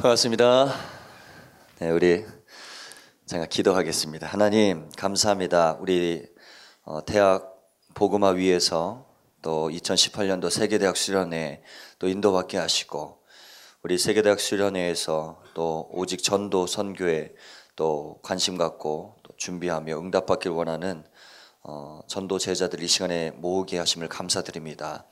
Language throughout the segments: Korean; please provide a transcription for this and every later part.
반갑습니다. 네, 우리 제가 기도하겠습니다. 하나님 감사합니다. 우리 어, 대학 보그마 위에서 또 2018년도 세계대학 수련회 또 인도받게 하시고 우리 세계대학 수련회에서 또 오직 전도 선교에 또 관심 갖고 또 준비하며 응답받길 원하는 어, 전도 제자들 이 시간에 모으게 하심을 감사드립니다.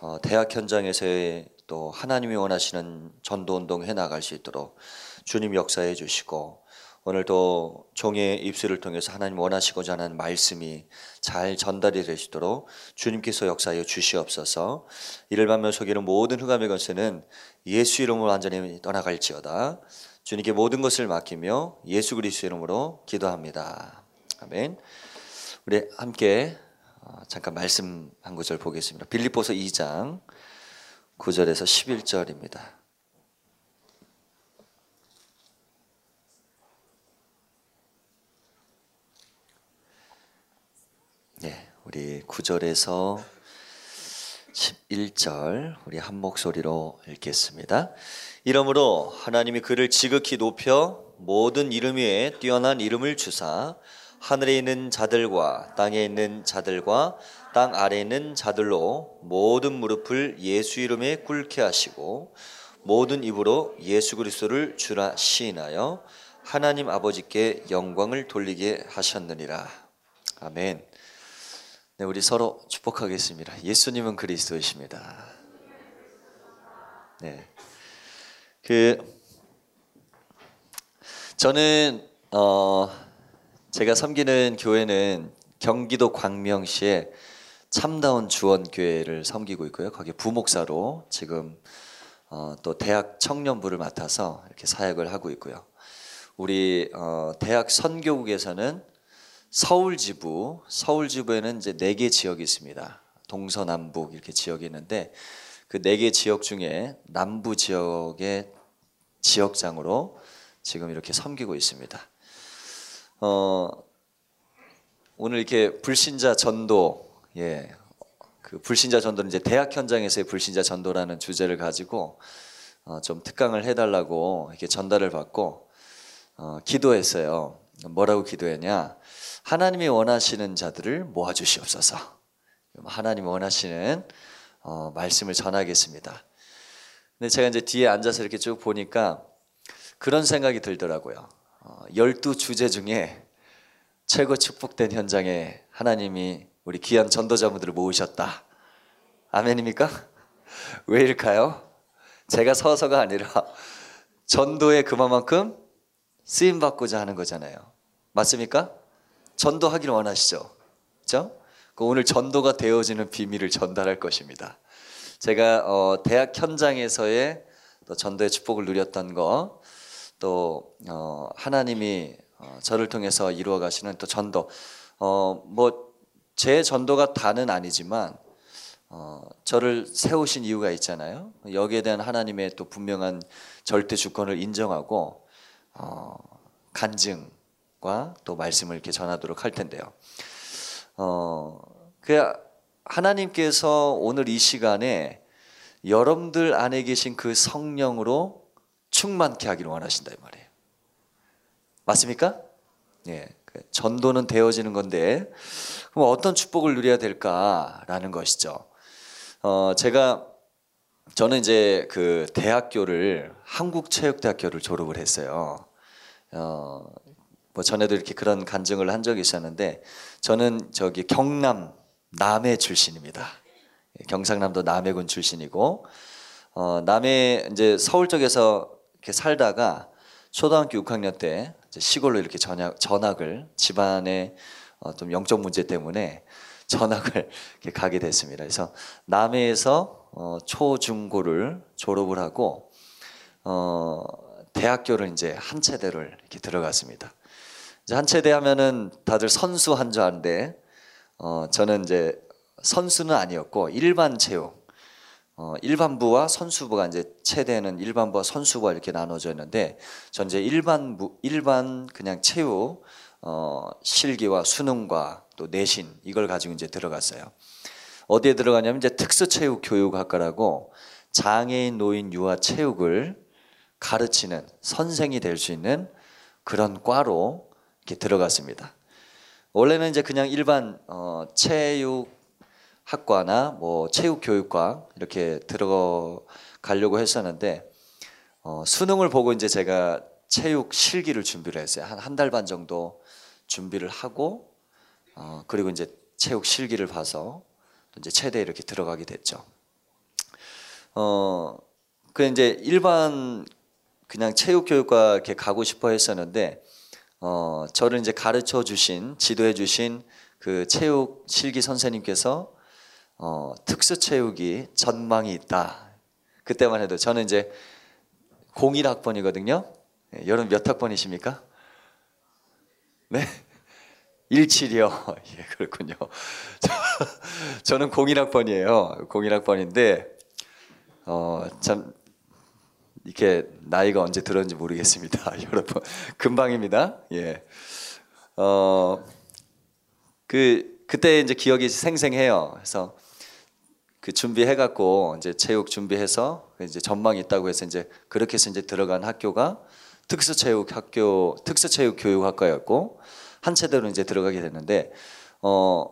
어, 대학 현장에서의 또 하나님이 원하시는 전도 운동 해 나갈 수 있도록 주님 역사해 주시고 오늘도 종의 입술을 통해서 하나님 원하시고자 하는 말씀이 잘 전달이 되시도록 주님께서 역사하여 주시옵소서. 이를 받며 속이는 모든 흑암의 것은 예수 이름으로 완전히 떠나갈지어다. 주님께 모든 것을 맡기며 예수 그리스도 이름으로 기도합니다. 아멘. 우리 함께 어, 잠깐 말씀 한 구절 보겠습니다. 빌립보서 2장 9절에서 11절입니다. 네, 우리 9절에서 11절 우리 한 목소리로 읽겠습니다. 이러므로 하나님이 그를 지극히 높여 모든 이름 위에 뛰어난 이름을 주사 하늘에 있는 자들과 땅에 있는 자들과 땅 아래에 있는 자들로 모든 무릎을 예수 이름에 꿇게 하시고 모든 입으로 예수 그리스도를 주라 시인하여 하나님 아버지께 영광을 돌리게 하셨느니라. 아멘. 네, 우리 서로 축복하겠습니다. 예수님은 그리스도이십니다. 네. 그 저는 어 제가 섬기는 교회는 경기도 광명시에 참다운 주원교회를 섬기고 있고요. 거기 부목사로 지금 어, 또 대학 청년부를 맡아서 이렇게 사역을 하고 있고요. 우리 어, 대학 선교국에서는 서울 지부, 서울 지부에는 이제 네 개 지역이 있습니다. 동서남북 이렇게 지역이 있는데 그 네 개 지역 중에 남부 지역의 지역장으로 지금 이렇게 섬기고 있습니다. 어, 오늘 이렇게 불신자 전도, 예, 그 불신자 전도는 이제 대학 현장에서의 불신자 전도라는 주제를 가지고 어, 좀 특강을 해달라고 이렇게 전달을 받고 어, 기도했어요. 뭐라고 기도했냐? 하나님이 원하시는 자들을 모아주시옵소서. 하나님이 원하시는 어, 말씀을 전하겠습니다. 근데 제가 이제 뒤에 앉아서 이렇게 쭉 보니까 그런 생각이 들더라고요. 어, 열두 주제 중에 최고 축복된 현장에 하나님이 우리 귀한 전도자분들을 모으셨다. 아멘입니까? 왜일까요? 제가 서서가 아니라 전도에 그만큼 쓰임 받고자 하는 거잖아요. 맞습니까? 전도하기를 원하시죠. 그렇죠? 오늘 전도가 되어지는 비밀을 전달할 것입니다. 제가 어, 대학 현장에서의 전도의 축복을 누렸던 거, 또 어, 하나님이 어, 저를 통해서 이루어 가시는 또 전도 어, 뭐 제 전도가 다는 아니지만 어, 저를 세우신 이유가 있잖아요. 여기에 대한 하나님의 또 분명한 절대 주권을 인정하고 어, 간증과 또 말씀을 이렇게 전하도록 할 텐데요. 어, 그 하나님께서 오늘 이 시간에 여러분들 안에 계신 그 성령으로 충만케 하기를 원하신다 이 말이에요. 맞습니까? 예. 그 전도는 되어지는 건데 그럼 어떤 축복을 누려야 될까라는 것이죠. 어, 제가 저는 이제 그 대학교를 한국체육대학교를 졸업을 했어요. 어, 뭐 전에도 이렇게 그런 간증을 한 적이 있었는데 저는 저기 경남 남해 출신입니다. 예, 경상남도 남해군 출신이고 어, 남해 이제 서울 쪽에서 이렇게 살다가 초등학교 6학년 때 시골로 이렇게 전학, 전학을 집안의 어, 좀 영적 문제 때문에 전학을 가게 됐습니다. 그래서 남해에서 어, 초중고를 졸업을 하고 어, 대학교를 이제 한 체대를 이렇게 들어갔습니다. 이제 한 체대 하면은 다들 선수 한 줄 아는데 어, 저는 이제 선수는 아니었고 일반 체육 어, 일반부와 선수부가 이제 체대는 일반부와 선수부가 이렇게 나눠져 있는데 전 이제 일반부 일반 그냥 체육 어, 실기와 수능과 또 내신 이걸 가지고 이제 들어갔어요. 어디에 들어가냐면 이제 특수체육교육학과라고 장애인 노인 유아 체육을 가르치는 선생이 될 수 있는 그런 과로 이렇게 들어갔습니다. 원래는 이제 그냥 일반 어, 체육 학과나 뭐 체육 교육과 이렇게 들어가려고 했었는데 어, 수능을 보고 이제 제가 체육 실기를 준비를 했어요. 한 한 달 반 정도 준비를 하고 어, 그리고 이제 체육 실기를 봐서 이제 체대 이렇게 들어가게 됐죠. 어, 그 이제 일반 그냥 체육 교육과 이렇게 가고 싶어 했었는데 어, 저를 이제 가르쳐 주신 지도해 주신 그 체육 실기 선생님께서 어, 특수 체육이 전망이 있다. 그때만 해도 저는 이제 01 학번이거든요. 예, 여러분 몇 학번이십니까? 네. 17이요. 예, 그렇군요. 저는 01 학번이에요. 01 학번인데 어, 참 이렇게 나이가 언제 들었는지 모르겠습니다. 여러분 금방입니다. 예. 어, 그 그때 이제 기억이 생생해요. 그래서 그 준비해 갖고 이제 체육 준비해서 이제 전망이 있다고 해서 이제 그렇게 해서 이제 들어간 학교가 특수체육 학교 특수체육 교육학과였고 한 체대로 이제 들어가게 됐는데 어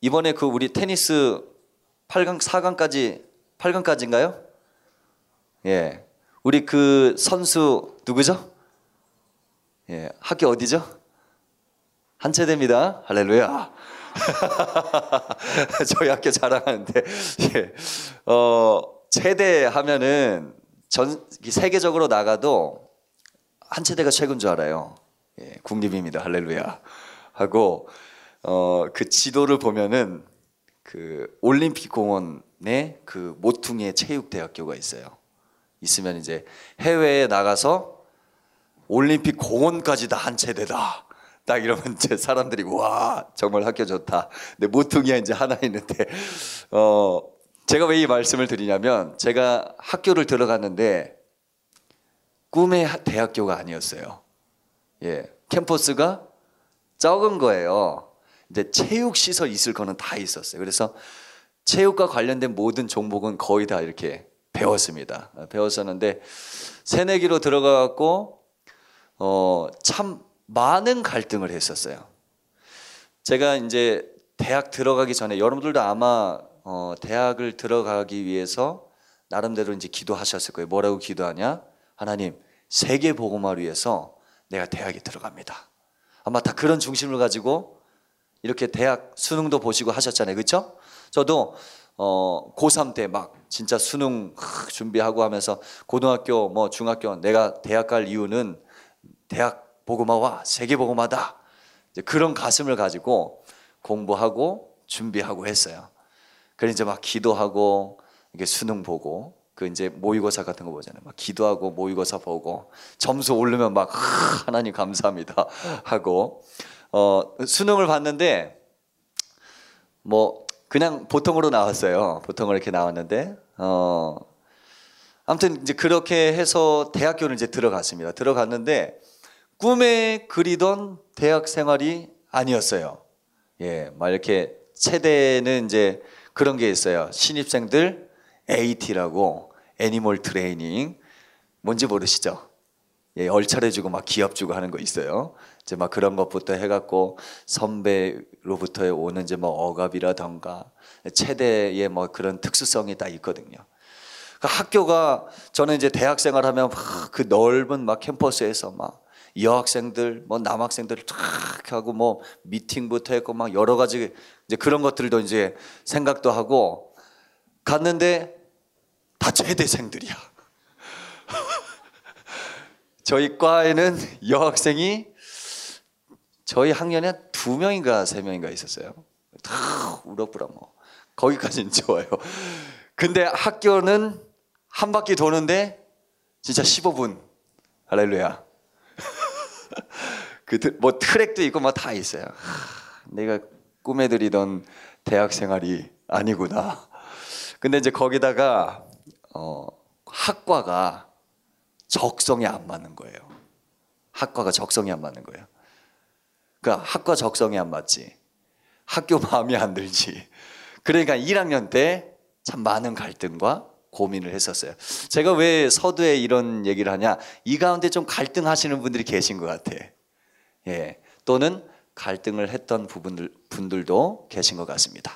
이번에 그 우리 테니스 8강 4강까지 8강까지인가요? 예. 우리 그 선수 누구죠? 예. 학교 어디죠? 한 체대입니다. 할렐루야. 저희 학교 자랑하는데 예. 어 체대 하면은 전 세계적으로 나가도 한 체대가 최고인 줄 알아요. 예, 국립입니다. 할렐루야. 하고 어 그 지도를 보면은 그 올림픽 공원에 그 모퉁이에 체육대학교가 있어요. 있으면 이제 해외에 나가서 올림픽 공원까지 다 한 체대다. 딱 이러면 이제 사람들이 와 정말 학교 좋다. 근데 모퉁이가 이제 하나 있는데 어 제가 왜 이 말씀을 드리냐면 제가 학교를 들어갔는데 꿈의 대학교가 아니었어요. 예, 캠퍼스가 적은 거예요. 이제 체육 시설 있을 거는 다 있었어요. 그래서 체육과 관련된 모든 종목은 거의 다 이렇게 배웠습니다. 배웠었는데 새내기로 들어가갖고 어 참 많은 갈등을 했었어요. 제가 이제 대학 들어가기 전에 여러분들도 아마 어, 대학을 들어가기 위해서 나름대로 이제 기도하셨을 거예요. 뭐라고 기도하냐? 하나님 세계 복음화 위해서 내가 대학에 들어갑니다. 아마 다 그런 중심을 가지고 이렇게 대학 수능도 보시고 하셨잖아요. 그렇죠? 저도 어, 고3 때 막 진짜 수능 준비하고 하면서 고등학교 뭐 중학교 내가 대학 갈 이유는 대학 복음화와 세계 복음화다. 그런 가슴을 가지고 공부하고 준비하고 했어요. 그래 이제 막 기도하고 이게 수능 보고 그 이제 모의고사 같은 거 보잖아요. 막 기도하고 모의고사 보고 점수 오르면 막 하나님 감사합니다 하고 어 수능을 봤는데 뭐 그냥 보통으로 나왔어요. 보통으로 이렇게 나왔는데 어 아무튼 이제 그렇게 해서 대학교를 이제 들어갔습니다. 들어갔는데 꿈에 그리던 대학 생활이 아니었어요. 예, 막 이렇게 체대는 이제 그런 게 있어요. 신입생들 AT라고 애니멀 트레이닝 뭔지 모르시죠? 예, 얼차려주고 막 기합 주고 하는 거 있어요. 이제 막 그런 것부터 해갖고 선배로부터 오는 이제 뭐 억압이라던가 체대의 뭐 그런 특수성이 다 있거든요. 그 학교가 저는 이제 대학생활 하면 그 넓은 막 캠퍼스에서 막 여학생들, 뭐 남학생들 탁 하고 뭐 미팅부터 했고 막 여러 가지 이제 그런 것들도 이제 생각도 하고 갔는데 다 제대생들이야. 저희 과에는 여학생이 저희 학년에 두 명인가 세 명인가 있었어요. 다 우럭부라 뭐 거기까지는 좋아요. 근데 학교는 한 바퀴 도는데 진짜 15분 할렐루야. 그뭐 트랙도 있고 뭐 다 있어요. 내가 꿈에 들이던 대학 생활이 아니구나. 근데 이제 거기다가 어, 학과가 적성이 안 맞는 거예요. 학과가 적성이 안 맞는 거예요. 그러니까 학과 적성이 안 맞지. 학교 마음에 안 들지. 그러니까 1학년 때 참 많은 갈등과 고민을 했었어요. 제가 왜 서두에 이런 얘기를 하냐? 이 가운데 좀 갈등하시는 분들이 계신 것 같아. 예. 또는 갈등을 했던 부분들 분들도 계신 것 같습니다.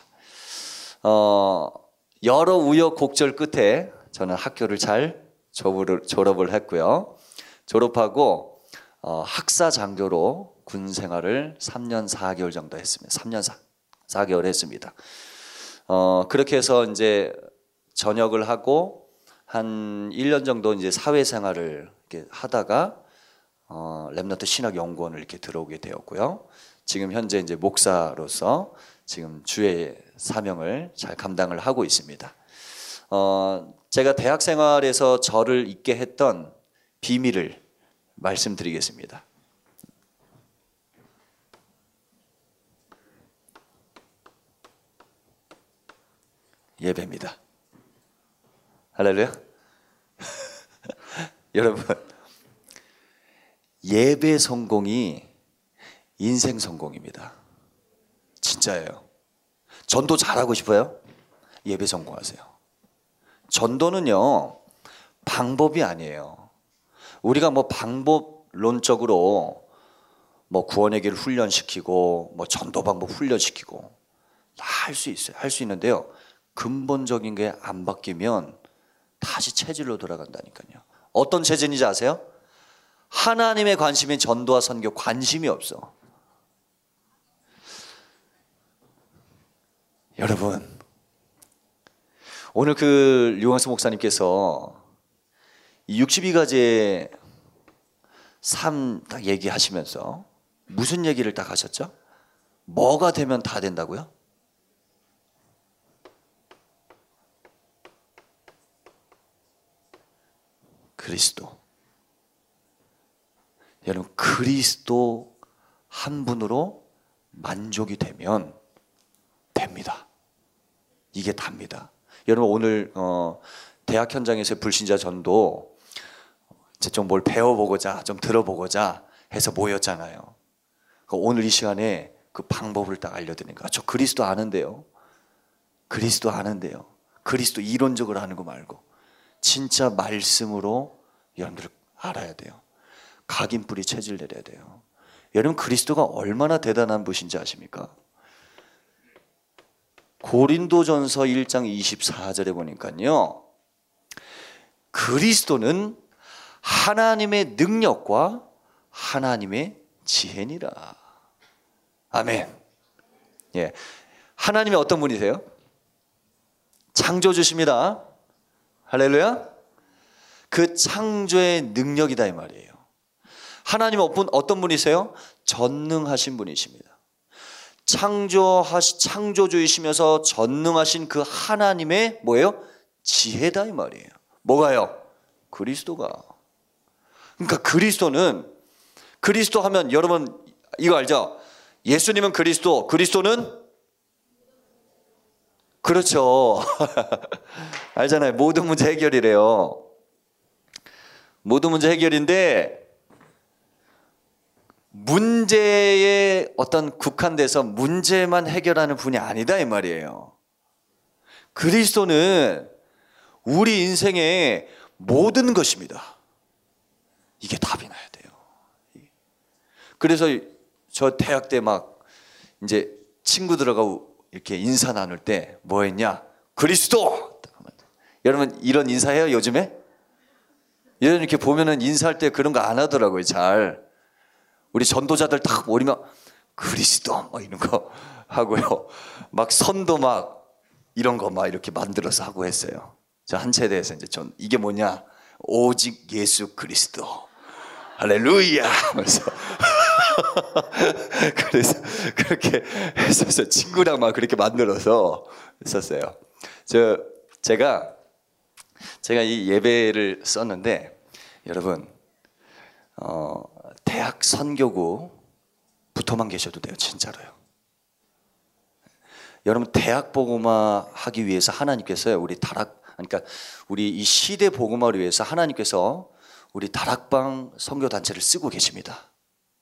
어, 여러 우여곡절 끝에 저는 학교를 잘 졸업을, 했고요. 졸업하고 어, 학사 장교로 군 생활을 3년 4개월 정도 했습니다. 3년 4, 4개월 했습니다. 어, 그렇게 해서 이제 전역을 하고 한 1년 정도 이제 사회생활을 이렇게 하다가 어, 랩너트 신학 연구원을 이렇게 들어오게 되었고요. 지금 현재 이제 목사로서 지금 주의 사명을 잘 감당을 하고 있습니다. 어, 제가 대학 생활에서 저를 있게 했던 비밀을 말씀드리겠습니다. 예배입니다. 할렐루야. 여러분, 예배 성공이 인생 성공입니다. 진짜예요. 전도 잘하고 싶어요? 예배 성공하세요. 전도는요, 방법이 아니에요. 우리가 뭐 방법론적으로 뭐 구원에게를 훈련시키고 뭐 전도 방법 훈련시키고 다 할 수 있어요. 할 수 있는데요. 근본적인 게 안 바뀌면 다시 체질로 돌아간다니까요. 어떤 체질인지 아세요? 하나님의 관심이 전도와 선교 관심이 없어. 여러분, 오늘 그 류광수 목사님께서 62가지의 삶 딱 얘기하시면서 무슨 얘기를 딱 하셨죠? 뭐가 되면 다 된다고요? 그리스도. 여러분, 그리스도 한 분으로 만족이 되면 됩니다. 이게 답니다. 여러분, 오늘, 어, 대학 현장에서 불신자 전도 좀 뭘 배워보고자, 좀 들어보고자 해서 모였잖아요. 그러니까 오늘 이 시간에 그 방법을 딱 알려드리니까. 저 그리스도 아는데요. 그리스도 아는데요. 그리스도 이론적으로 하는 거 말고. 진짜 말씀으로 여러분들 알아야 돼요. 각인뿌리 체질 내려야 돼요. 여러분 그리스도가 얼마나 대단한 분인지 아십니까? 고린도전서 1장 24절에 보니까요. 그리스도는 하나님의 능력과 하나님의 지혜니라. 아멘. 예. 하나님의 어떤 분이세요? 창조주십니다. 할렐루야. 그 창조의 능력이다 이 말이에요. 하나님 어떤 분이세요? 전능하신 분이십니다. 창조하시 창조주이시면서 전능하신 그 하나님의 뭐예요? 지혜다 이 말이에요. 뭐가요? 그리스도가. 그러니까 그리스도는 그리스도 하면 여러분 이거 알죠? 예수님은 그리스도, 그리스도는 그렇죠. 알잖아요. 모든 문제 해결이래요. 모든 문제 해결인데 문제에 어떤 국한돼서 문제만 해결하는 분이 아니다 이 말이에요. 그리스도는 우리 인생의 모든 것입니다. 이게 답이 나야 돼요. 그래서 저 대학 때 막 이제 친구들하고 이렇게 인사 나눌 때 뭐 했냐? 그리스도! 여러분 이런 인사해요 요즘에? 여러분 이렇게 보면은 인사할 때 그런 거 안 하더라고요 잘. 우리 전도자들 딱 모이면 그리스도 뭐 이런 거 하고요. 막 선도 막 이런 거 막 이렇게 만들어서 하고 했어요. 저 한 세대에서 이제 전 이게 뭐냐? 오직 예수 그리스도. 할렐루야! 하면서 그래서 그렇게 했었어요. 친구랑 막 그렇게 만들어서 했었어요. 저 제가 제가 이 예배를 썼는데 여러분 어, 대학 선교구부터만 계셔도 돼요. 진짜로요. 여러분 대학 복음화 하기 위해서 하나님께서 우리 다락 그러니까 우리 이 시대 복음화를 위해서 하나님께서 우리 다락방 선교 단체를 쓰고 계십니다.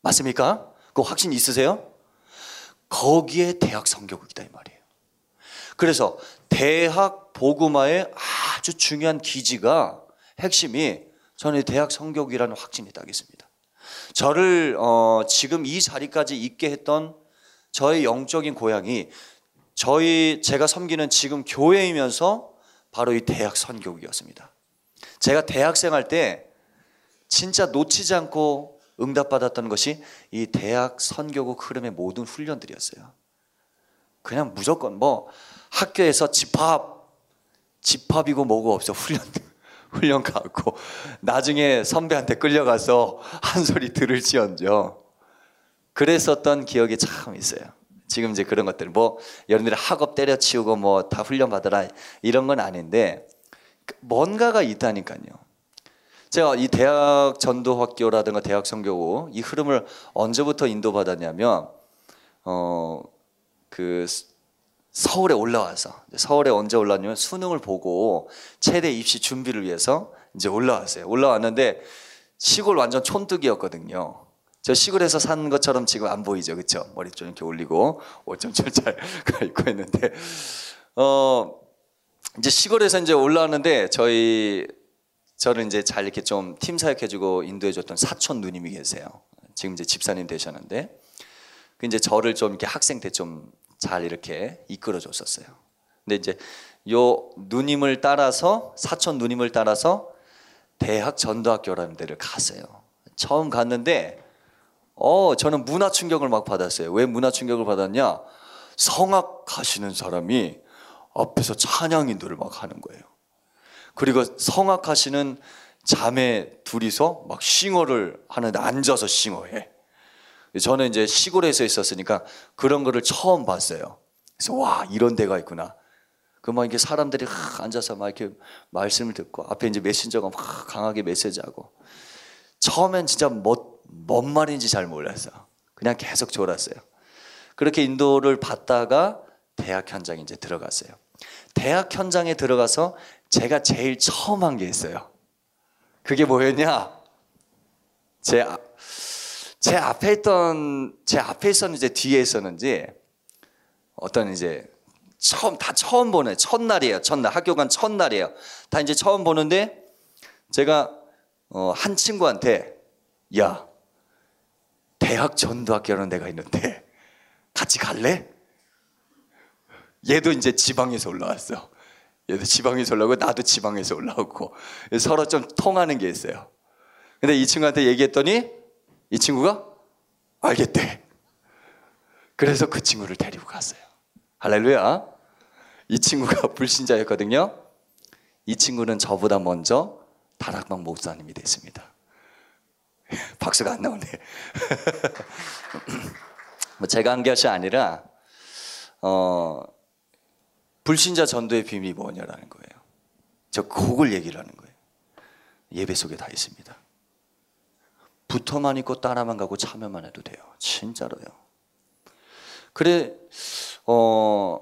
맞습니까? 그 확신 있으세요? 거기에 대학 선교국이다 이 말이에요. 그래서 대학 보구마의 아주 중요한 기지가 핵심이 저는 대학 성교육이라는 확신이 딱 있습니다. 저를 어, 지금 이 자리까지 있게 했던 저의 영적인 고향이 저희 제가 섬기는 지금 교회이면서 바로 이 대학 선교육이었습니다. 제가 대학생 할 때 진짜 놓치지 않고 응답받았던 것이 이 대학 선교국 흐름의 모든 훈련들이었어요. 그냥 무조건 뭐 학교에서 집합 집합이고 뭐고 없어 훈련 훈련 가고 나중에 선배한테 끌려가서 한 소리 들을지언정 그랬었던 기억이 참 있어요. 지금 이제 그런 것들 뭐 여러분들이 학업 때려치우고 뭐 다 훈련 받으라 이런 건 아닌데 뭔가가 있다니까요. 제가 이 대학 전도학교라든가 대학 성교고 이 흐름을 언제부터 인도받았냐면 어 그 서울에 올라와서 서울에 언제 올라왔냐면 수능을 보고 최대 입시 준비를 위해서 이제 올라왔어요. 올라왔는데 시골 완전 촌뜨기였거든요. 저 시골에서 산 것처럼 지금 안 보이죠, 그렇죠? 머리 좀 이렇게 올리고 옷 좀 잘 입고 있는데 어 이제 시골에서 이제 올라왔는데 저희 저를 이제 잘 이렇게 좀 팀 사역해주고 인도해줬던 사촌 누님이 계세요. 지금 이제 집사님 되셨는데 그 이제 저를 좀 이렇게 학생 때 좀 잘 이렇게 이끌어줬었어요. 근데 이제 요 누님을 따라서 사촌 누님을 따라서 대학 전도학교라는 데를 갔어요. 처음 갔는데 어 저는 문화 충격을 막 받았어요. 왜 문화 충격을 받았냐? 성악 하시는 사람이 앞에서 찬양 인도를 막 하는 거예요. 그리고 성악 하시는 자매 둘이서 막 싱어를 하는데 앉아서 싱어해. 저는 이제 시골에서 있었으니까 그런 거를 처음 봤어요. 그래서 와 이런 데가 있구나. 그막 이렇게 사람들이 앉아서 막 이렇게 말씀을 듣고 앞에 이제 메신저가 막 강하게 메시지하고 처음엔 진짜 뭐, 뭔 말인지 잘 몰랐어. 그냥 계속 졸았어요. 그렇게 인도를 받다가 대학 현장에 이제 들어갔어요. 대학 현장에 들어가서 제가 제일 처음 한 게 있어요. 그게 뭐였냐? 제 제 앞에 있던 제 앞에 있었는지 뒤에 있었는지 어떤 이제 처음 다 처음 보는 첫날이에요. 첫날 학교 간 첫날이에요. 다 이제 처음 보는데 제가 어, 한 친구한테 야 대학 전도학교라는 데가 있는데 같이 갈래? 얘도 이제 지방에서 올라왔어. 얘도 지방에서 올라오고 나도 지방에서 올라오고 서로 좀 통하는 게 있어요. 근데 이 친구한테 얘기했더니 이 친구가 알겠대. 그래서 그 친구를 데리고 갔어요. 할렐루야. 이 친구가 불신자였거든요. 이 친구는 저보다 먼저 다락방 목사님이 됐습니다. 박수가 안 나오네. 뭐 제가 한 것이 아니라 어, 불신자 전도의 비밀이 뭐냐라는 거예요. 저 그걸 얘기를 하는 거예요. 예배 속에 다 있습니다. 붙어만 있고 따라만 가고 참여만 해도 돼요. 진짜로요. 그래 어,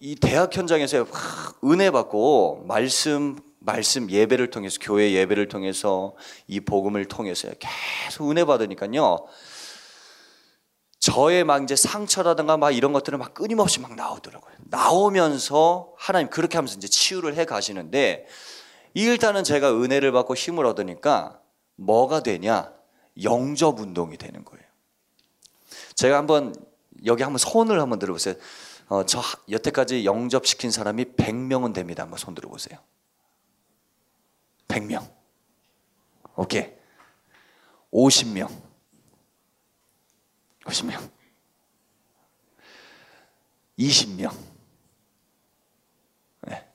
이 대학 현장에서 은혜 받고 말씀 말씀 예배를 통해서 교회 예배를 통해서 이 복음을 통해서 계속 은혜 받으니까요. 저의 막 이제 상처라든가 막 이런 것들은 막 끊임없이 막 나오더라고요. 나오면서 하나님 그렇게 하면서 이제 치유를 해 가시는데 일단은 제가 은혜를 받고 힘을 얻으니까 뭐가 되냐? 영접 운동이 되는 거예요. 제가 한번 여기 한번 손을 한번 들어보세요. 어, 저 여태까지 영접시킨 사람이 100명은 됩니다. 한번 손 들어보세요. 100명. 오케이. 50명. 50명. 20명. 네.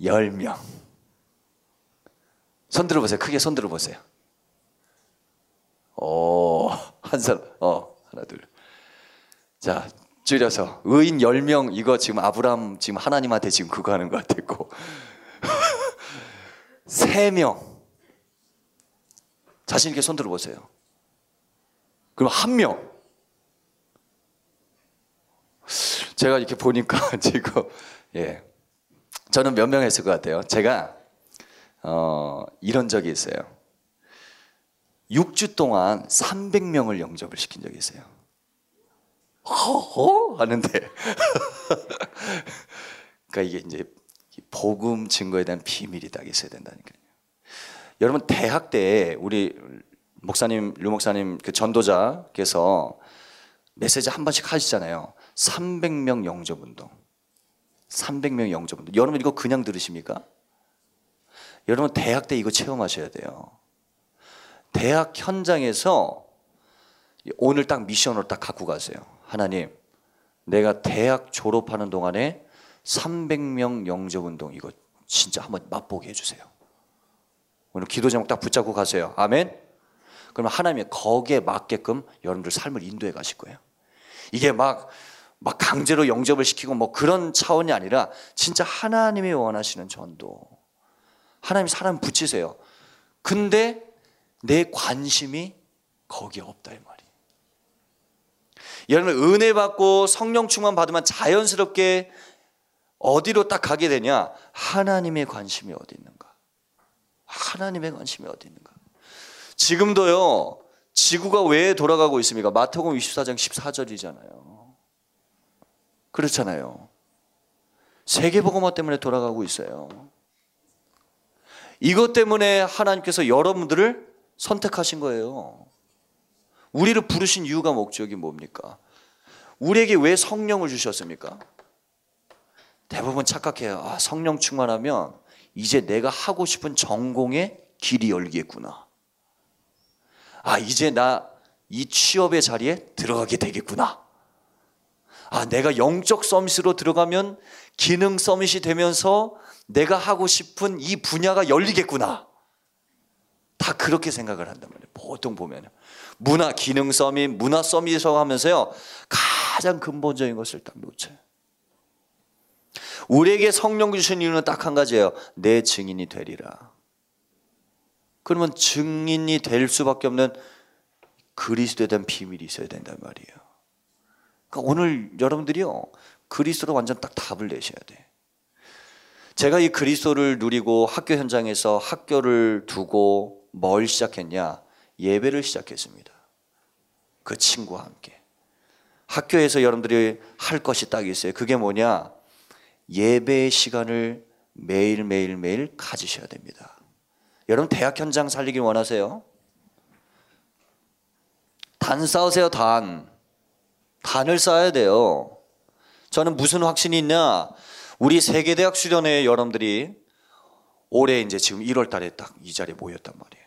10명. 손 들어보세요. 크게 손 들어보세요. 오, 한 사람, 어, 하나, 둘. 자, 줄여서. 의인 10명, 이거 지금 아브람 지금 하나님한테 지금 그거 하는 것 같았고. 3명. 자신있게 손 들어보세요. 그럼 한 명. 제가 이렇게 보니까 지금, 예. 저는 몇 명 했을 것 같아요. 제가, 어, 이런 적이 있어요. 6주 동안 300명을 영접을 시킨 적이 있어요. 허허 하는데 그러니까 이게 이제 복음 증거에 대한 비밀이 딱 있어야 된다니까요. 여러분 대학 때 우리 목사님 류 목사님 그 전도자께서 메시지 한 번씩 하시잖아요. 300명 영접 운동. 300명 영접 운동. 여러분 이거 그냥 들으십니까? 여러분 대학 때 이거 체험하셔야 돼요. 대학 현장에서 오늘 딱 미션으로 딱 갖고 가세요. 하나님, 내가 대학 졸업하는 동안에 300명 영접 운동 이거 진짜 한번 맛보게 해주세요. 오늘 기도 제목 딱 붙잡고 가세요. 아멘. 그러면 하나님이 거기에 맞게끔 여러분들 삶을 인도해 가실 거예요. 이게 막, 막 강제로 영접을 시키고 뭐 그런 차원이 아니라 진짜 하나님이 원하시는 전도. 하나님 사람 붙이세요. 근데 내 관심이 거기에 없다 이 말이에요. 여러분 은혜 받고 성령 충만 받으면 자연스럽게 어디로 딱 가게 되냐? 하나님의 관심이 어디 있는가? 하나님의 관심이 어디 있는가? 지금도요. 지구가 왜 돌아가고 있습니까? 마태복음 24장 14절이잖아요. 그렇잖아요. 세계복음화 때문에 돌아가고 있어요. 이것 때문에 하나님께서 여러분들을 선택하신 거예요. 우리를 부르신 이유가 목적이 뭡니까? 우리에게 왜 성령을 주셨습니까? 대부분 착각해요. 아, 성령 충만하면 이제 내가 하고 싶은 전공의 길이 열리겠구나. 아, 이제 나 이 취업의 자리에 들어가게 되겠구나. 아, 내가 영적 서밋으로 들어가면 기능 서밋이 되면서 내가 하고 싶은 이 분야가 열리겠구나. 다 그렇게 생각을 한단 말이에요. 보통 보면 문화 기능 서밋, 문화 서밋이라고 하면서요. 가장 근본적인 것을 딱 놓쳐요. 우리에게 성령 주신 이유는 딱 한 가지예요. 내 증인이 되리라. 그러면 증인이 될 수밖에 없는 그리스도에 대한 비밀이 있어야 된단 말이에요. 그러니까 오늘 여러분들이요. 그리스도로 완전 딱 답을 내셔야 돼. 제가 이 그리스도를 누리고 학교 현장에서 학교를 두고 뭘 시작했냐? 예배를 시작했습니다. 그 친구와 함께. 학교에서 여러분들이 할 것이 딱 있어요. 그게 뭐냐? 예배의 시간을 매일 매일 매일 가지셔야 됩니다. 여러분 대학 현장 살리길 원하세요? 단 쌓으세요, 단. 단을 쌓아야 돼요. 저는 무슨 확신이 있냐? 우리 세계대학 수련회 여러분들이 올해 이제 지금 1월 달에 딱 이 자리에 모였단 말이에요.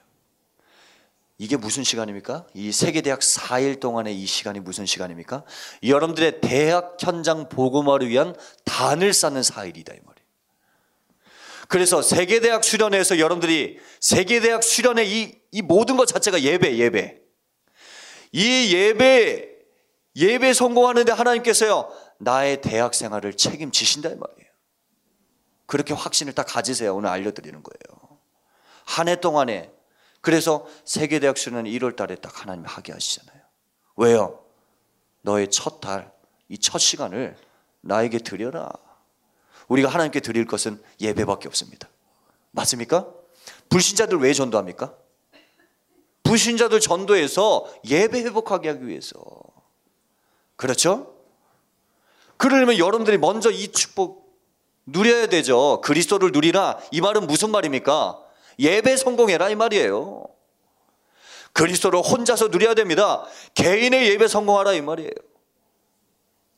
이게 무슨 시간입니까? 이 세계대학 4일 동안의 이 시간이 무슨 시간입니까? 여러분들의 대학 현장 복음화를 위한 단을 쌓는 4일이다 이 말이에요. 그래서 세계대학 수련회에서 여러분들이 세계대학 수련회 이, 이 모든 것 자체가 예배, 예배. 이 예배, 예배 성공하는데 하나님께서요, 나의 대학 생활을 책임지신다 이 말이에요. 그렇게 확신을 딱 가지세요. 오늘 알려드리는 거예요. 한 해 동안에 그래서 세계대학 수련은 1월 달에 딱 하나님이 하게 하시잖아요. 왜요? 너의 첫 달, 이 첫 시간을 나에게 드려라. 우리가 하나님께 드릴 것은 예배밖에 없습니다. 맞습니까? 불신자들 왜 전도합니까? 불신자들 전도해서 예배 회복하게 하기 위해서. 그렇죠? 그러려면 여러분들이 먼저 이 축복 누려야 되죠. 그리스도를 누리라. 이 말은 무슨 말입니까? 예배 성공해라 이 말이에요. 그리스도를 혼자서 누려야 됩니다. 개인의 예배 성공하라 이 말이에요.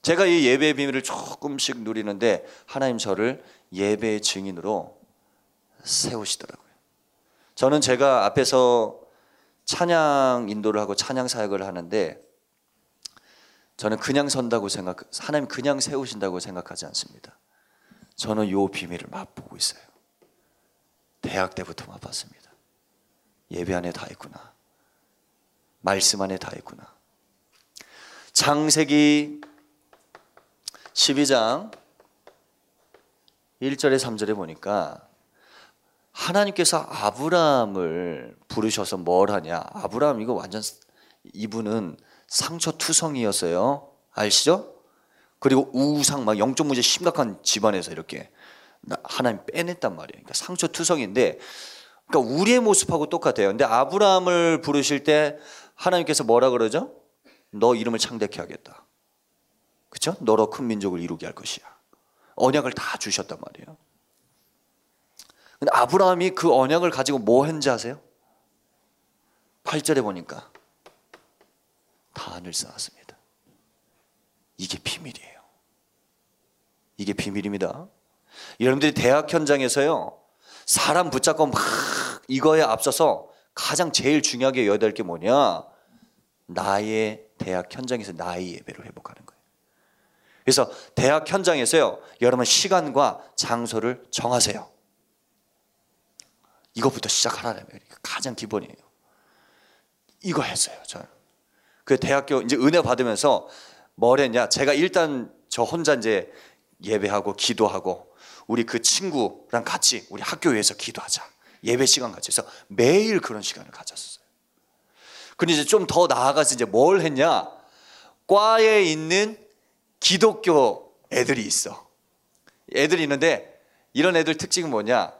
제가 이 예배의 비밀을 조금씩 누리는데 하나님 저를 예배의 증인으로 세우시더라고요. 저는 제가 앞에서 찬양 인도를 하고 찬양 사역을 하는데 저는 그냥 선다고 생각, 하나님 그냥 세우신다고 생각하지 않습니다. 저는 요 비밀을 맛보고 있어요. 대학 때부터 맛봤습니다. 예배 안에 다 있구나. 말씀 안에 다 있구나. 창세기 12장 1절에 3절에 보니까 하나님께서 아브라함을 부르셔서 뭘 하냐? 아브라함 이거 완전 이분은 상처투성이었어요. 아시죠? 그리고 우상 막 영적 문제 심각한 집안에서 이렇게 하나님 빼냈단 말이에요. 그러니까 상처투성인데 그러니까 우리의 모습하고 똑같아요. 근데 아브라함을 부르실 때 하나님께서 뭐라 그러죠? 너 이름을 창대케 하겠다. 그렇죠? 너로 큰 민족을 이루게 할 것이야. 언약을 다 주셨단 말이에요. 근데 아브라함이 그 언약을 가지고 뭐 했는지 아세요? 8절에 보니까 단을 쌓았습니다. 이게 비밀이에요. 이게 비밀입니다. 여러분들이 대학 현장에서요, 사람 붙잡고 막 이거에 앞서서 가장 제일 중요하게 여야 될 게 뭐냐? 나의 대학 현장에서 나의 예배를 회복하는 거예요. 그래서 대학 현장에서요, 여러분 시간과 장소를 정하세요. 이것부터 시작하라는. 가장 기본이에요. 이거 했어요, 저는. 그 대학교 이제 은혜 받으면서 뭘 했냐? 제가 일단 저 혼자 이제 예배하고 기도하고 우리 그 친구랑 같이 우리 학교에서 기도하자. 예배 시간 같이 해서 매일 그런 시간을 가졌어요. 근데 이제 좀 더 나아가서 이제 뭘 했냐? 과에 있는 기독교 애들이 있어. 애들이 있는데 이런 애들 특징은 뭐냐?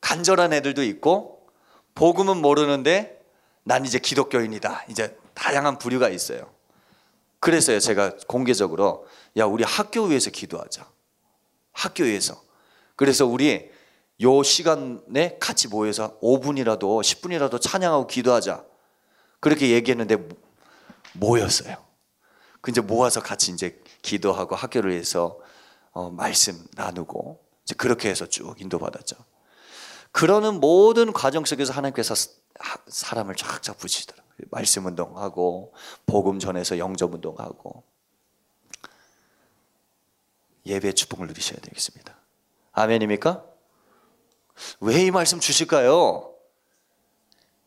간절한 애들도 있고 복음은 모르는데 난 이제 기독교인이다. 이제 다양한 부류가 있어요. 그래서요 제가 공개적으로 야 우리 학교 위에서 기도하자. 학교 위에서. 그래서 우리 요 시간에 같이 모여서 5분이라도 10분이라도 찬양하고 기도하자. 그렇게 얘기했는데 모였어요. 그 이제 모아서 같이 이제 기도하고 학교를 위해서 어, 말씀 나누고 이제 그렇게 해서 쭉 인도받았죠. 그러는 모든 과정 속에서 하나님께서 사람을 쫙쫙 부시더라고요. 말씀 운동하고 복음 전해서 영접 운동하고 예배 축복을 누리셔야 되겠습니다. 아멘입니까? 왜 이 말씀 주실까요?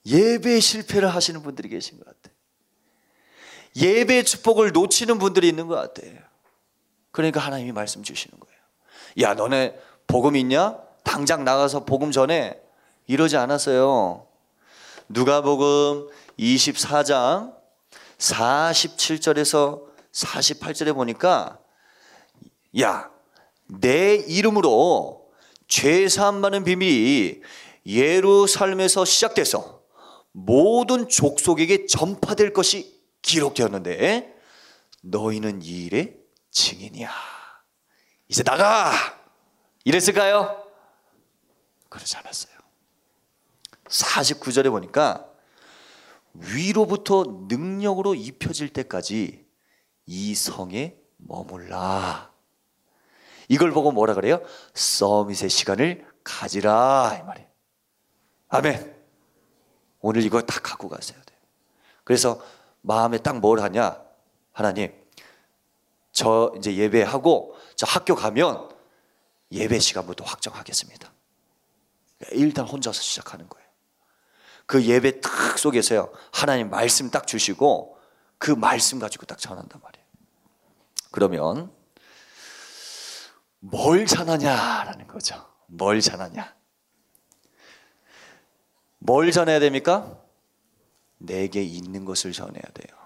예배 실패를 하시는 분들이 계신 것 같아요. 예배 축복을 놓치는 분들이 있는 것 같아요. 그러니까 하나님이 말씀 주시는 거예요. 야, 너네 복음 있냐? 당장 나가서 복음 전에 이러지 않았어요. 누가복음 24장 47절에서 48절에 보니까 야, 내 이름으로 죄 사함 받는 비밀이 예루살렘에서 시작돼서 모든 족속에게 전파될 것이 기록되었는데 너희는 이 일의 증인이야. 이제 나가! 이랬을까요? 그러지 않았어요. 49절에 보니까 위로부터 능력으로 입혀질 때까지 이 성에 머물라. 이걸 보고 뭐라 그래요? 서밋의 시간을 가지라 이 말이에요. 아멘. 오늘 이거 다 갖고 가셔야 돼요. 그래서 마음에 딱 뭘 하냐? 하나님, 저 이제 예배하고 저 학교 가면 예배 시간부터 확정하겠습니다. 일단 혼자서 시작하는 거예요. 그 예배 딱 속에서요. 하나님 말씀 딱 주시고 그 말씀 가지고 딱 전한단 말이에요. 그러면 뭘 전하냐라는 거죠. 뭘 전하냐? 뭘 전해야 됩니까? 내게 있는 것을 전해야 돼요.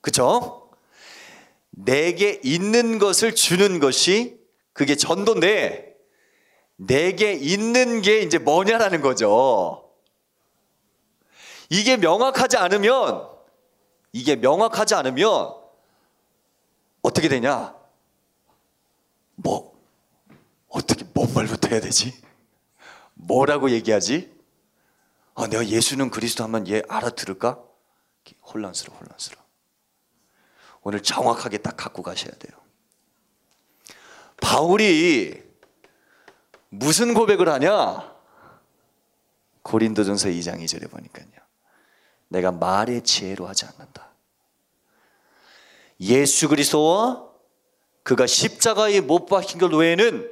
그쵸? 내게 있는 것을 주는 것이 그게 전도인데 내게 있는 게 이제 뭐냐라는 거죠. 이게 명확하지 않으면 이게 명확하지 않으면 어떻게 되냐? 뭐 어떻게 뭔 말부터 해야 되지? 뭐라고 얘기하지? 아, 내가 예수는 그리스도 하면 얘 알아들을까? 혼란스러워, 혼란스러워. 오늘 정확하게 딱 갖고 가셔야 돼요. 바울이 무슨 고백을 하냐? 고린도전서 2장 2절에 보니까요. 내가 말의 지혜로 하지 않는다. 예수 그리스도와 그가 십자가에 못 박힌 것 외에는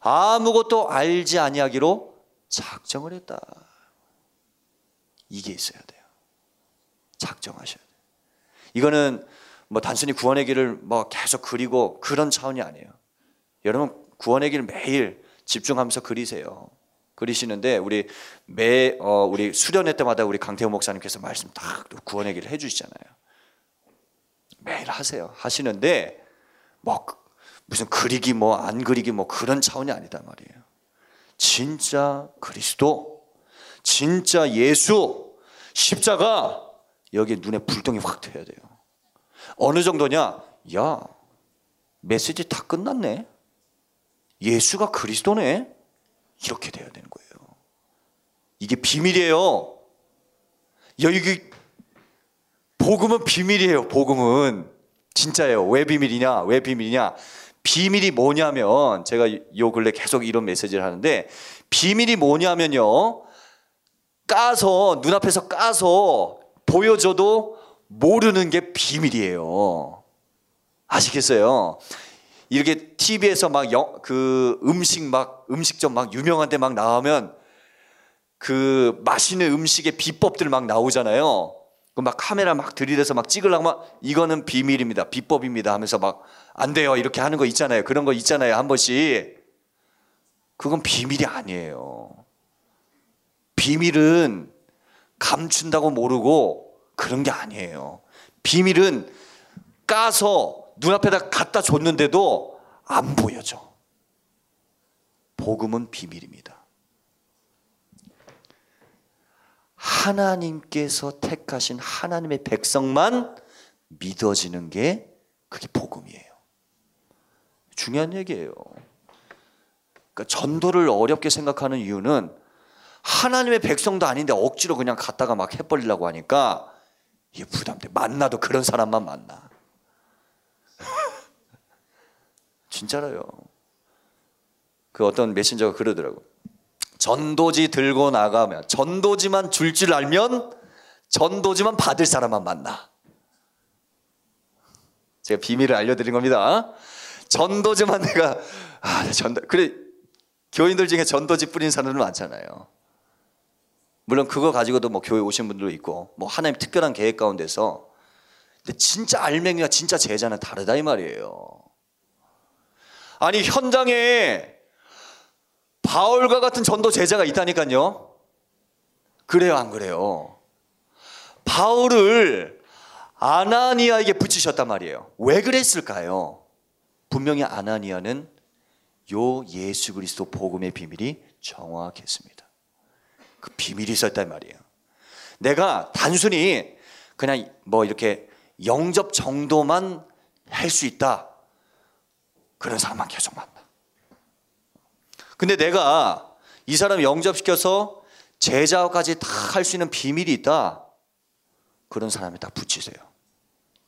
아무것도 알지 아니하기로 작정을 했다. 이게 있어야 돼요. 작정하셔야 돼요. 이거는 뭐 단순히 구원의 길을 뭐 계속 그리고 그런 차원이 아니에요. 여러분 구원의 길 매일 집중하면서 그리세요. 그리시는데 우리 매 어, 우리 수련회 때마다 우리 강태호 목사님께서 말씀 딱 구원 얘기를 해주시잖아요. 매일 하세요. 하시는데 뭐 무슨 그리기 뭐 안 그리기 뭐 그런 차원이 아니다 말이에요. 진짜 그리스도, 진짜 예수, 십자가 여기 눈에 불덩이 확 트야 돼요. 어느 정도냐? 야, 메시지 다 끝났네. 예수가 그리스도네. 이렇게 돼야 되는 거예요. 이게 비밀이에요. 여기 복음은 비밀이에요. 복음은 진짜예요. 왜 비밀이냐? 왜 비밀이냐? 비밀이 뭐냐면 제가 요 근래 계속 이런 메시지를 하는데 비밀이 뭐냐면요. 까서 눈앞에서 까서 보여줘도 모르는 게 비밀이에요. 아시겠어요? 이렇게 TV에서 막 그 음식 막 음식점 막 유명한 데 막 나오면 그 맛있는 음식의 비법들 막 나오잖아요. 그막 카메라 막 들이대서 막 찍으려고 막 이거는 비밀입니다. 비법입니다 하면서 막 안 돼요. 이렇게 하는 거 있잖아요. 그런 거 있잖아요. 한 번씩. 그건 비밀이 아니에요. 비밀은 감춘다고 모르고 그런 게 아니에요. 비밀은 까서 눈앞에다 갖다 줬는데도 안 보여져. 복음은 비밀입니다. 하나님께서 택하신 하나님의 백성만 믿어지는 게 그게 복음이에요. 중요한 얘기예요. 그러니까 전도를 어렵게 생각하는 이유는 하나님의 백성도 아닌데 억지로 그냥 갖다가 막 해버리려고 하니까 이게 부담돼. 만나도 그런 사람만 만나. 진짜로요. 그 어떤 메신저가 그러더라고. 전도지 들고 나가면 전도지만 줄 줄 알면 전도지만 받을 사람만 만나. 제가 비밀을 알려드린 겁니다. 전도지만 내가 아 전도 그래 교인들 중에 전도지 뿌린 사람들 많잖아요. 물론 그거 가지고도 뭐 교회 오신 분들도 있고 뭐 하나님 특별한 계획 가운데서 근데 진짜 알맹이와 진짜 제자는 다르다 이 말이에요. 아니 현장에 바울과 같은 전도 제자가 있다니까요. 그래요, 안 그래요? 바울을 아나니아에게 붙이셨단 말이에요. 왜 그랬을까요? 분명히 아나니아는 요 예수 그리스도 복음의 비밀이 정확했습니다. 그 비밀이 있었단 말이에요. 내가 단순히 그냥 뭐 이렇게 영접 정도만 할 수 있다. 그런 사람만 계속 만나. 근데 내가 이 사람 영접시켜서 제자까지 다 할 수 있는 비밀이 있다. 그런 사람에 딱 붙이세요.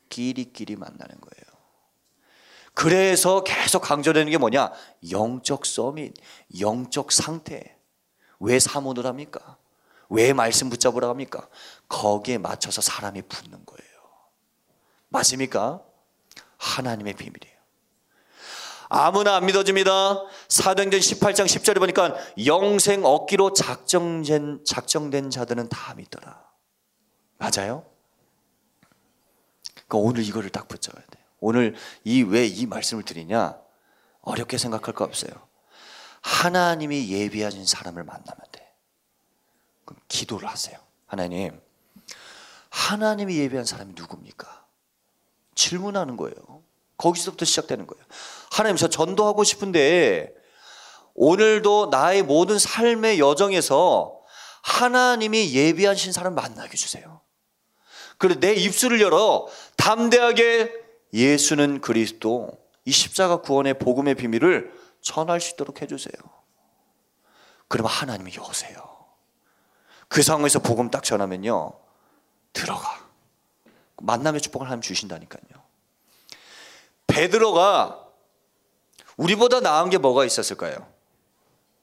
끼리끼리 만나는 거예요. 그래서 계속 강조되는 게 뭐냐? 영적 서밋, 영적 상태. 왜 사모를 합니까? 왜 말씀 붙잡으라 합니까? 거기에 맞춰서 사람이 붙는 거예요. 맞습니까? 하나님의 비밀이에요. 아무나 안 믿어집니다. 사도행전 18장 10절에 보니까 영생 얻기로 작정된, 작정된 자들은 다 믿더라. 맞아요? 그러니까 오늘 이거를 딱 붙잡아야 돼요. 오늘 이 왜 이 말씀을 드리냐? 어렵게 생각할 거 없어요. 하나님이 예비하신 사람을 만나면 돼. 그럼 기도를 하세요. 하나님, 하나님이 예비한 사람이 누굽니까? 질문하는 거예요. 거기서부터 시작되는 거예요. 하나님 저 전도하고 싶은데 오늘도 나의 모든 삶의 여정에서 하나님이 예비하신 사람 만나게 주세요. 그리고 내 입술을 열어 담대하게 예수는 그리스도 이 십자가 구원의 복음의 비밀을 전할 수 있도록 해주세요. 그러면 하나님이 여세요. 그 상황에서 복음 딱 전하면요. 들어가. 만남의 축복을 하나님 주신다니까요. 베드로가 우리보다 나은 게 뭐가 있었을까요?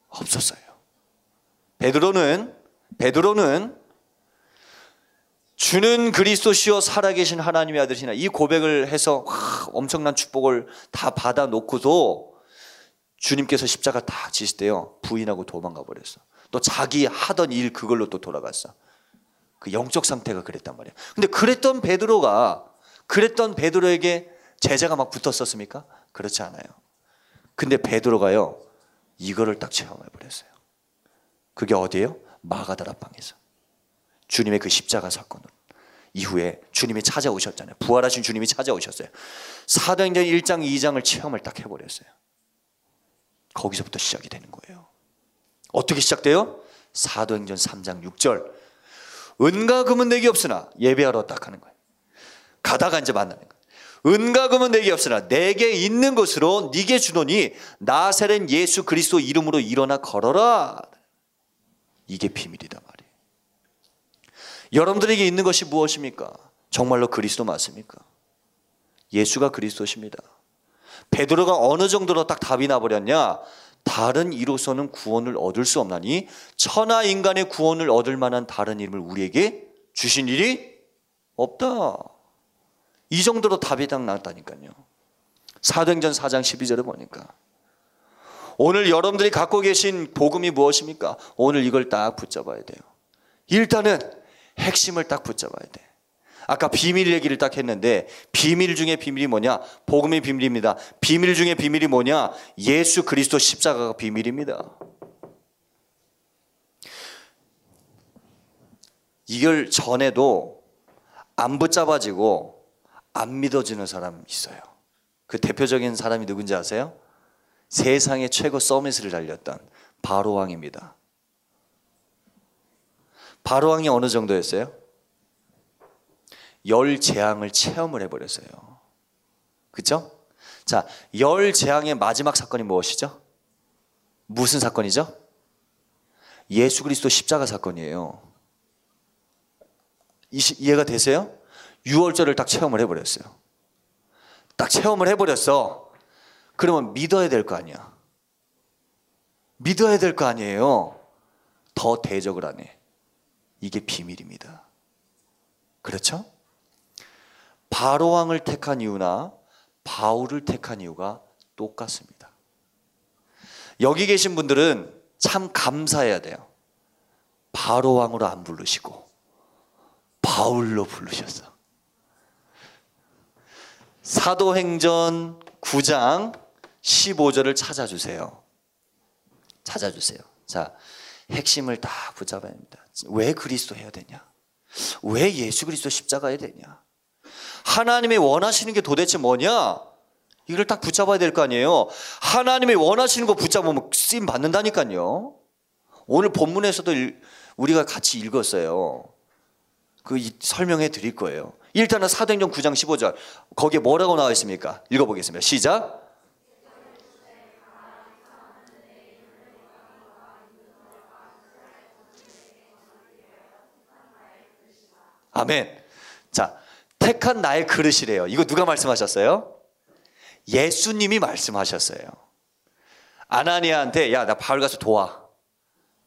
없었어요. 베드로는 베드로는 주는 그리스도시요 살아계신 하나님의 아들이시나 이 고백을 해서 와, 엄청난 축복을 다 받아 놓고도 주님께서 십자가 다 지실 때요 부인하고 도망가 버렸어. 또 자기 하던 일 그걸로 또 돌아갔어. 그 영적 상태가 그랬단 말이야. 근데 그랬던 베드로가 그랬던 베드로에게 제자가 막 붙었었습니까? 그렇지 않아요. 근데 베드로가요 이거를 딱 체험해 버렸어요. 그게 어디예요? 마가다라 방에서 주님의 그 십자가 사건으로 이후에 주님이 찾아오셨잖아요. 부활하신 주님이 찾아오셨어요. 사도행전 1장 2장을 체험을 딱 해버렸어요. 거기서부터 시작이 되는 거예요. 어떻게 시작돼요? 사도행전 3장 6절 은과 금은 내게 없으나 예배하러 딱 하는 거예요. 가다가 이제 만나는 거예요. 은과 금은 내게 없으나 내게 있는 것으로 네게 주노니 나사렛 예수 그리스도 이름으로 일어나 걸어라. 이게 비밀이다 말이에요. 여러분들에게 있는 것이 무엇입니까? 정말로 그리스도 맞습니까? 예수가 그리스도십니다. 베드로가 어느 정도로 딱 답이 나버렸냐? 다른 이로서는 구원을 얻을 수 없나니 천하 인간의 구원을 얻을 만한 다른 이름을 우리에게 주신 일이 없다. 이 정도로 답이 딱 나왔다니까요. 사도행전 4장 12절에 보니까 오늘 여러분들이 갖고 계신 복음이 무엇입니까? 오늘 이걸 딱 붙잡아야 돼요. 일단은 핵심을 딱 붙잡아야 돼. 아까 비밀 얘기를 딱 했는데 비밀 중에 비밀이 뭐냐? 복음의 비밀입니다. 비밀 중에 비밀이 뭐냐? 예수 그리스도 십자가가 비밀입니다. 이걸 전에도 안 붙잡아지고 안 믿어지는 사람 있어요. 그 대표적인 사람이 누군지 아세요? 세상의 최고 서밋을 달렸던 바로 왕입니다. 바로 왕이 어느 정도였어요? 열 재앙을 체험을 해버렸어요. 그죠? 자, 열 재앙의 마지막 사건이 무엇이죠? 무슨 사건이죠? 예수 그리스도 십자가 사건이에요. 이해가 되세요? 6월절을 딱 체험을 해버렸어요. 딱 체험을 해버렸어. 그러면 믿어야 될 거 아니야. 믿어야 될 거 아니에요. 더 대적을 안 해. 이게 비밀입니다. 그렇죠? 바로 왕을 택한 이유나 바울을 택한 이유가 똑같습니다. 여기 계신 분들은 참 감사해야 돼요. 바로 왕으로 안 부르시고 바울로 부르셨어. 사도행전 9장 15절을 찾아주세요. 찾아주세요. 자, 핵심을 다 붙잡아야 합니다. 왜 그리스도 해야 되냐? 왜 예수 그리스도 십자가 해야 되냐? 하나님이 원하시는 게 도대체 뭐냐? 이걸 딱 붙잡아야 될 거 아니에요. 하나님이 원하시는 거 붙잡으면 쓰임 받는다니까요. 오늘 본문에서도 우리가 같이 읽었어요. 그 설명해 드릴 거예요. 일단은 사도행전 9장 15절 거기에 뭐라고 나와 있습니까? 읽어보겠습니다. 시작. 아멘. 자, 택한 나의 그릇이래요. 이거 누가 말씀하셨어요? 예수님이 말씀하셨어요. 아나니아한테 야, 나 바울 가서 도와.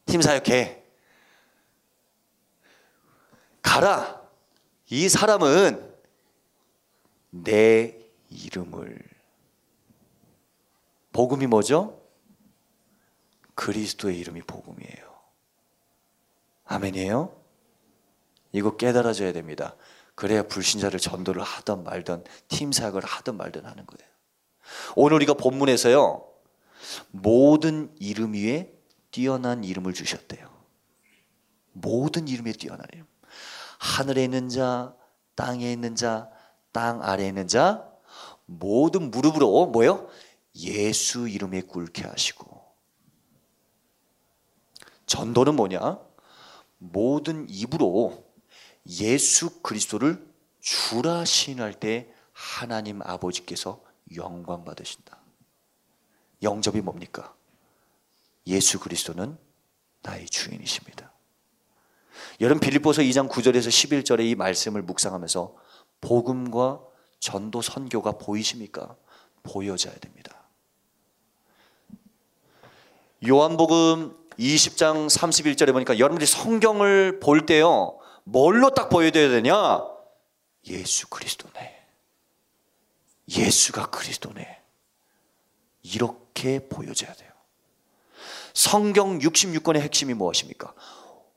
팀 사역해. 가라. 이 사람은 내 이름을 복음이 뭐죠? 그리스도의 이름이 복음이에요. 아멘이에요? 이거 깨달아져야 됩니다. 그래야 불신자를 전도를 하던 말던 팀 사역을 하던 말든 하는 거예요. 오늘 우리가 본문에서요. 모든 이름 위에 뛰어난 이름을 주셨대요. 모든 이름 위에 뛰어난 이름. 하늘에 있는 자, 땅에 있는 자, 땅 아래에 있는 자, 모든 무릎으로 뭐요? 예수 이름에 꿇게 하시고. 전도는 뭐냐? 모든 입으로 예수 그리스도를 주라 시인할 때 하나님 아버지께서 영광 받으신다. 영접이 뭡니까? 예수 그리스도는 나의 주인이십니다. 여러분 빌립보서 2장 9절에서 11절의 이 말씀을 묵상하면서 복음과 전도 선교가 보이십니까? 보여져야 됩니다. 요한복음 20장 31절에 보니까 여러분들이 성경을 볼 때요. 뭘로 딱 보여줘야 되냐? 예수 그리스도네. 예수가 그리스도네. 이렇게 보여져야 돼요. 성경 66권의 핵심이 무엇입니까?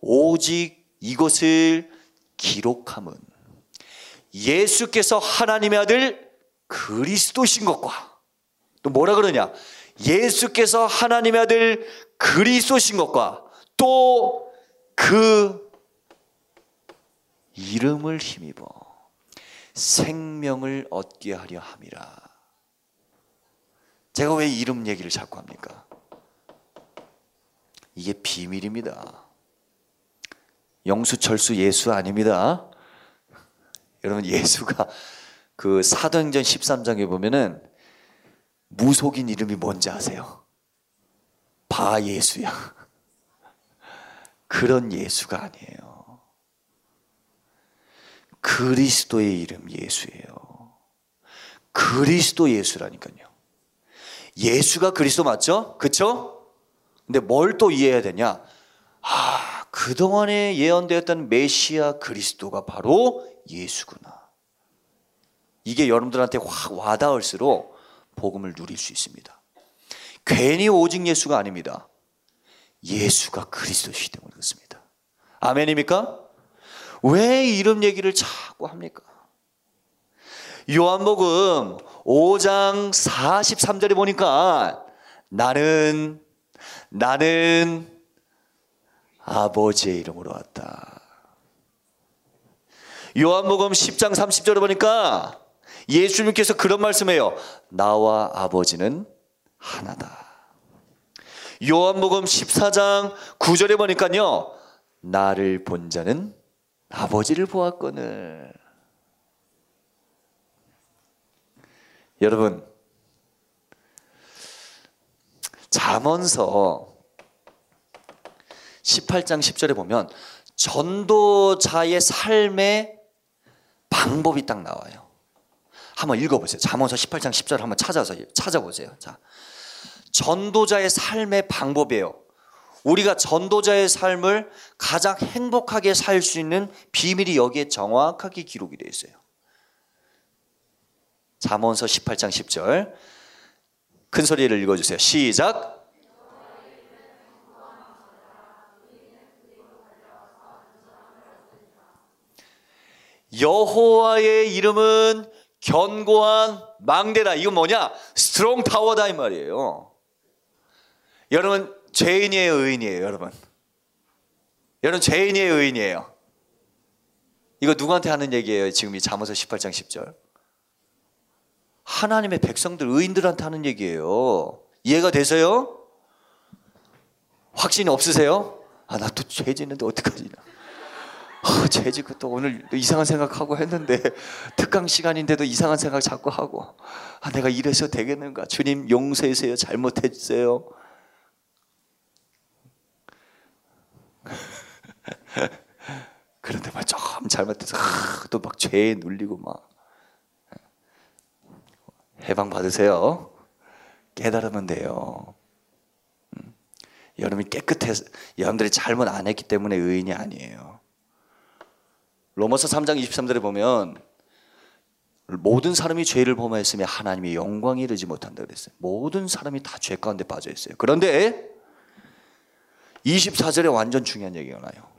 오직 이것을 기록함은 예수께서 하나님의 아들 그리스도신 것과 또 뭐라 그러냐? 예수께서 하나님의 아들 그리스도신 것과 또 그 이름을 힘입어 생명을 얻게 하려 함이라. 제가 왜 이름 얘기를 자꾸 합니까? 이게 비밀입니다. 영수 철수 예수 아닙니다. 여러분 예수가 그 사도행전 13장에 보면은 무속인 이름이 뭔지 아세요? 바 예수야. 그런 예수가 아니에요. 그리스도의 이름 예수예요. 그리스도 예수라니까요. 예수가 그리스도 맞죠? 그쵸? 근데 뭘 또 이해해야 되냐? 아, 그동안에 예언되었던 메시아 그리스도가 바로 예수구나. 이게 여러분들한테 확 와닿을수록 복음을 누릴 수 있습니다. 괜히 오직 예수가 아닙니다. 예수가 그리스도시기 때문에 그렇습니다. 아멘입니까? 왜 이름 얘기를 자꾸 합니까? 요한복음 5장 43절에 보니까 나는 나는 아버지의 이름으로 왔다. 요한복음 10장 30절에 보니까 예수님께서 그런 말씀해요. 나와 아버지는 하나다. 요한복음 14장 9절에 보니까요. 나를 본 자는 아버지를 보았거늘. 여러분 잠언서 18장 10절에 보면 전도자의 삶의 방법이 딱 나와요. 한번 읽어보세요. 잠언서 18장 10절 한번 찾아서 찾아보세요. 자, 전도자의 삶의 방법이에요. 우리가 전도자의 삶을 가장 행복하게 살 수 있는 비밀이 여기에 정확하게 기록이 되어 있어요. 잠언서 18장 10절 큰 소리로 읽어 주세요. 시작. 여호와의 이름은 견고한 망대다. 이건 뭐냐? strong tower다 이 말이에요. 여러분 죄인이에요, 의인이에요, 여러분. 여러분 죄인이에요, 의인이에요. 이거 누구한테 하는 얘기예요? 지금 이 잠언서 18장 10절. 하나님의 백성들 의인들한테 하는 얘기예요. 이해가 되세요? 확신이 없으세요? 아, 나 또 죄 짓는데 어떡하지? 어, 죄 짓고 또 오늘 이상한 생각하고 했는데 특강 시간인데도 이상한 생각 자꾸 하고 아, 내가 이래서 되겠는가? 주님 용서해주세요. 잘못했어요. 그런데 막 좀 잘못해서 또 막 죄에 눌리고 막 해방 받으세요. 깨달으면 돼요. 음. 여러분이 깨끗해서 여러분들이 잘못 안 했기 때문에 의인이 아니에요. 로마서 3장 23절에 보면 모든 사람이 죄를 범하였으며 하나님의 영광이 이르지 못한다 그랬어요. 모든 사람이 다 죄 가운데 빠져 있어요. 그런데 24절에 완전 중요한 얘기가 나요.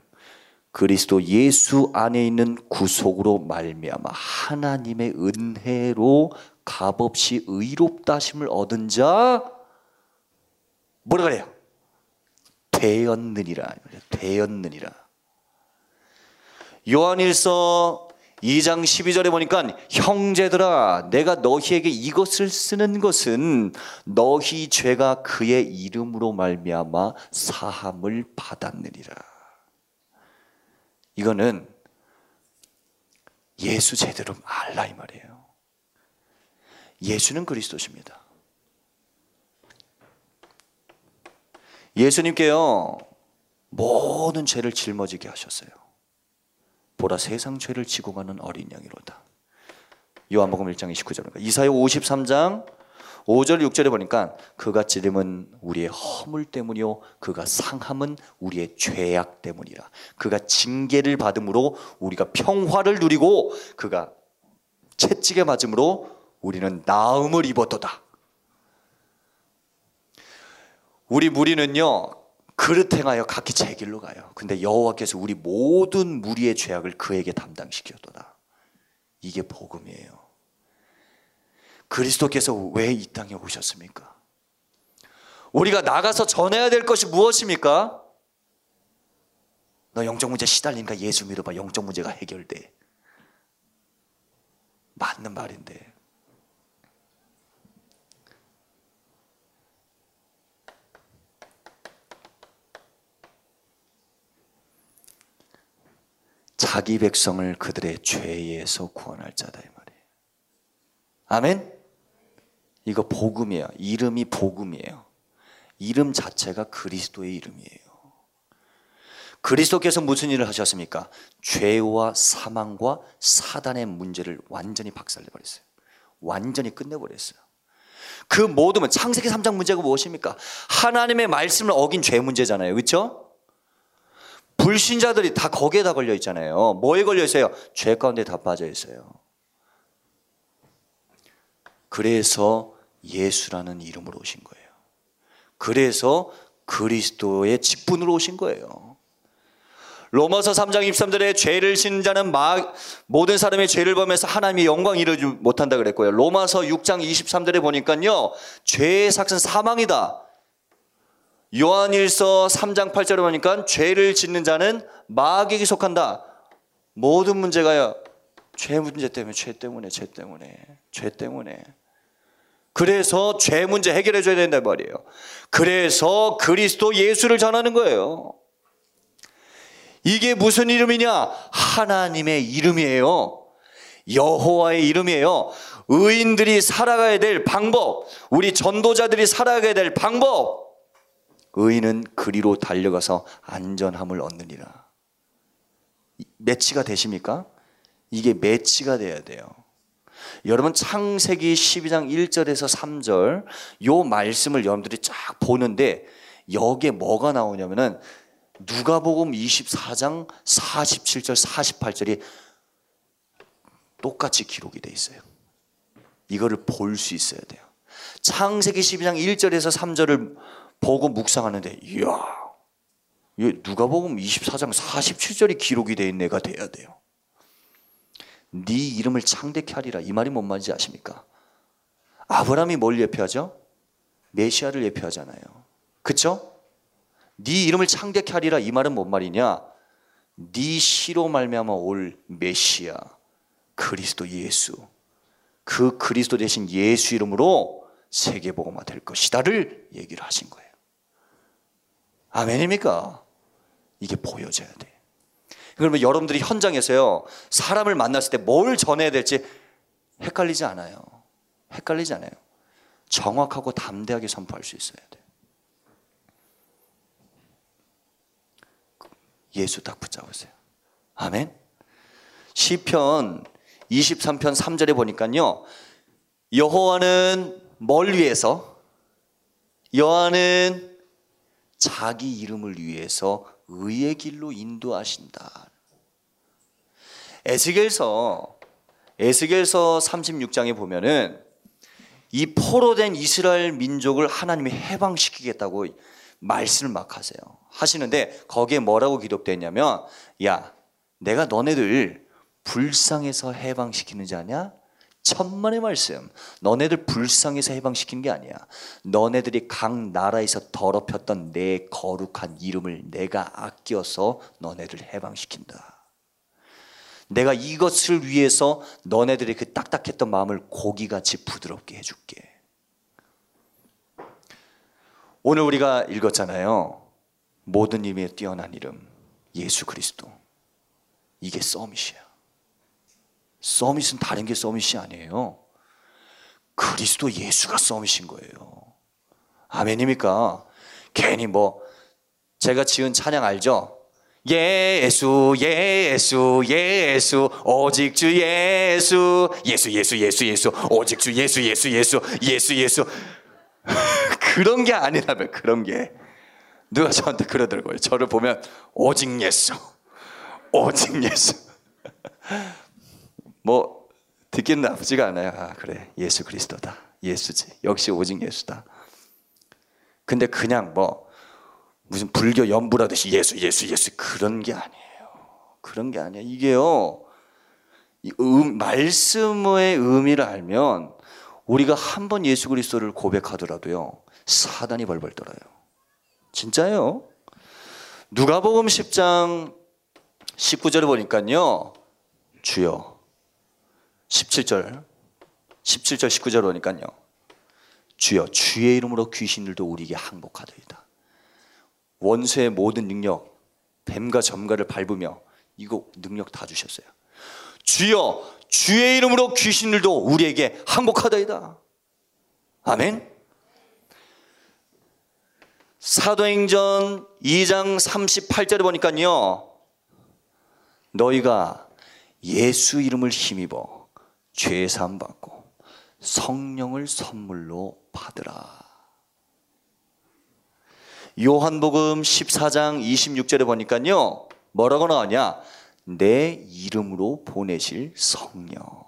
그리스도 예수 안에 있는 구속으로 말미암아 하나님의 은혜로 값없이 의롭다 심을 얻은 자 뭐라 그래요? 되었느니라. 되었느니라. 요한일서 2장 12절에 보니까 형제들아 내가 너희에게 이것을 쓰는 것은 너희 죄가 그의 이름으로 말미암아 사함을 받았느니라. 이거는 예수 제대로 알라 이 말이에요. 예수는 그리스도십니다. 예수님께요 모든 죄를 짊어지게 하셨어요. 보라 세상 죄를 지고 가는 어린 양이로다. 요한복음 1장 29절입니다. 이사야 53장 5절 6절에 보니까 그가 찌림은 우리의 허물 때문이요 그가 상함은 우리의 죄악 때문이라. 그가 징계를 받음으로 우리가 평화를 누리고 그가 채찍에 맞음으로 우리는 나음을 입었도다. 우리 무리는요 그릇 행하여 각기 제 길로 가요. 근데 여호와께서 우리 모든 무리의 죄악을 그에게 담당시켰도다. 이게 복음이에요. 그리스도께서 왜 이 땅에 오셨습니까? 우리가 나가서 전해야 될 것이 무엇입니까? 너 영적 문제 시달리니까 예수 믿어봐. 영적 문제가 해결돼. 맞는 말인데. 자기 백성을 그들의 죄에서 구원할 자다 이 말이에요. 아멘? 이거 복음이에요. 이름이 복음이에요. 이름 자체가 그리스도의 이름이에요. 그리스도께서 무슨 일을 하셨습니까? 죄와 사망과 사단의 문제를 완전히 박살내 버렸어요. 완전히 끝내 버렸어요. 그 모든 창세기 3장 문제가 무엇입니까? 하나님의 말씀을 어긴 죄 문제잖아요. 그렇죠? 불신자들이 다 거기에 다 걸려 있잖아요. 뭐에 걸려 있어요? 죄 가운데 다 빠져 있어요. 그래서 예수라는 이름으로 오신 거예요. 그래서 그리스도의 직분으로 오신 거예요. 로마서 3장 23절에 죄를 짓는 자는 막 모든 사람의 죄를 범해서 하나님의 영광 이루지 못한다 그랬고요. 로마서 6장 23절에 보니까요. 죄의 삭은 사망이다. 요한일서 3장 8절에 보니까 죄를 짓는 자는 마귀에게 속한다. 모든 문제가요. 죄 문제 때문에 죄 때문에 죄 때문에 죄 때문에 그래서 죄 문제 해결해 줘야 된단 말이에요. 그래서 그리스도 예수를 전하는 거예요. 이게 무슨 이름이냐? 하나님의 이름이에요. 여호와의 이름이에요. 의인들이 살아가야 될 방법, 우리 전도자들이 살아가야 될 방법. 의인은 그리로 달려가서 안전함을 얻느니라. 매치가 되십니까? 이게 매치가 돼야 돼요. 여러분 창세기 12장 1절에서 3절 요 말씀을 여러분들이 쫙 보는데 여기에 뭐가 나오냐면은 누가복음 24장 47절 48절이 똑같이 기록이 돼 있어요. 이거를 볼 수 있어야 돼요. 창세기 12장 1절에서 3절을 보고 묵상하는데 이야 누가복음 24장 47절이 기록이 돼 있는 애가 돼야 돼요. 네 이름을 창대케 하리라 이 말이 뭔 말인지 아십니까? 아브라함이 뭘 예표하죠? 메시아를 예표하잖아요. 그쵸? 네 이름을 창대케 하리라 이 말은 뭔 말이냐? 네 시로 말미암아 올 메시아 그리스도 예수 그 그리스도 대신 예수 이름으로 세계 복음화 될 것이다를 얘기를 하신 거예요. 아멘입니까? 이게 보여져야 돼. 그러면 여러분들이 현장에서요 사람을 만났을 때 뭘 전해야 될지 헷갈리지 않아요. 헷갈리지 않아요. 정확하고 담대하게 선포할 수 있어야 돼. 예수 딱 붙잡으세요. 아멘. 시편 23편 3절에 보니까요. 여호와는 뭘 위해서 여호와는 자기 이름을 위해서 의의 길로 인도하신다. 에스겔서 에스겔서 36장에 보면은 이 포로 된 이스라엘 민족을 하나님이 해방시키겠다고 말씀을 막 하세요. 하시는데 거기에 뭐라고 기록되냐면 야 내가 너네들 불쌍해서 해방시키는 자냐? 천만의 말씀. 너네들 불쌍해서 해방시킨 게 아니야. 너네들이 각 나라에서 더럽혔던 내 거룩한 이름을 내가 아껴서 너네들 해방시킨다. 내가 이것을 위해서 너네들의 그 딱딱했던 마음을 고기같이 부드럽게 해줄게. 오늘 우리가 읽었잖아요. 모든 이름에 뛰어난 이름 예수 그리스도. 이게 서밋이야. 서밋은 다른 게 서밋이 아니에요. 그리스도 예수가 서밋인 거예요. 아멘입니까? 괜히 뭐 제가 지은 찬양 알죠? 예수 예수 예수 오직 주 예수 예수 예수 예수 예수 오직 주 예수 예수 예수 예수 예수 그런 게 아니라면 그런 게 누가 저한테 그러더라고요. 저를 보면 오직 예수 오직 예수 뭐 듣기는 나쁘지가 않아요. 아 그래 예수 그리스도다 예수지 역시 오직 예수다. 근데 그냥 뭐 무슨 불교 연불하듯이 예수 예수 예수 그런 게 아니에요. 그런 게 아니야. 이게요. 이 음, 말씀의 의미를 알면 우리가 한 번 예수 그리스도를 고백하더라도요. 사단이 벌벌 떨어요. 진짜요? 누가복음 10장 19절을 보니까요. 주여 17절 17절 19절 보니까요. 주여 주의 이름으로 귀신들도 우리에게 항복하더이다. 원수의 모든 능력, 뱀과 점가를 밟으며 이거 능력 다 주셨어요. 주여 주의 이름으로 귀신들도 우리에게 항복하다이다. 아멘. 사도행전 2장 38절에 보니까요. 너희가 예수 이름을 힘입어 죄 사함 받고 성령을 선물로 받으라. 요한복음 14장 26절에 보니까요. 뭐라고 나오냐? 내 이름으로 보내실 성령.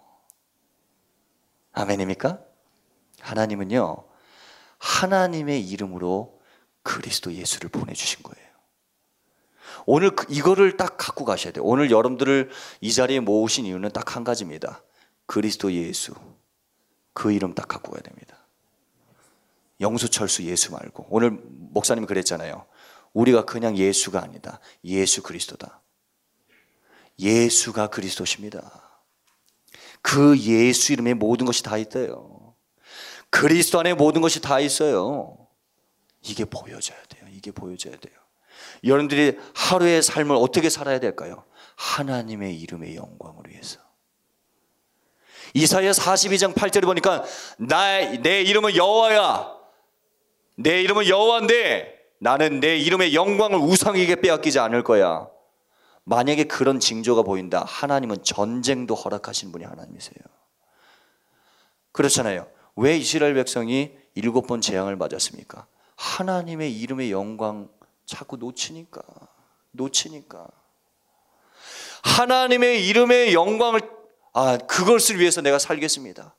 아멘입니까? 하나님은요. 하나님의 이름으로 그리스도 예수를 보내주신 거예요. 오늘 그- 이거를 딱 갖고 가셔야 돼요. 오늘 여러분들을 이 자리에 모으신 이유는 딱 한 가지입니다. 그리스도 예수. 그 이름 딱 갖고 가야 됩니다. 영수철수 예수 말고. 오늘 목사님이 그랬잖아요. 우리가 그냥 예수가 아니다. 예수 그리스도다. 예수가 그리스도십니다. 그 예수 이름에 모든 것이 다 있대요. 그리스도 안에 모든 것이 다 있어요. 이게 보여져야 돼요. 이게 보여져야 돼요. 여러분들이 하루의 삶을 어떻게 살아야 될까요? 하나님의 이름의 영광을 위해서. 이사야 42장 8절에 보니까 나, 내 이름은 여호와야. 내 이름은 여호와인데 나는 내 이름의 영광을 우상에게 빼앗기지 않을 거야. 만약에 그런 징조가 보인다. 하나님은 전쟁도 허락하시는 분이 하나님이세요. 그렇잖아요. 왜 이스라엘 백성이 일곱 번 재앙을 맞았습니까? 하나님의 이름의 영광 자꾸 놓치니까. 놓치니까. 하나님의 이름의 영광을 아, 그것을 위해서 내가 살겠습니다.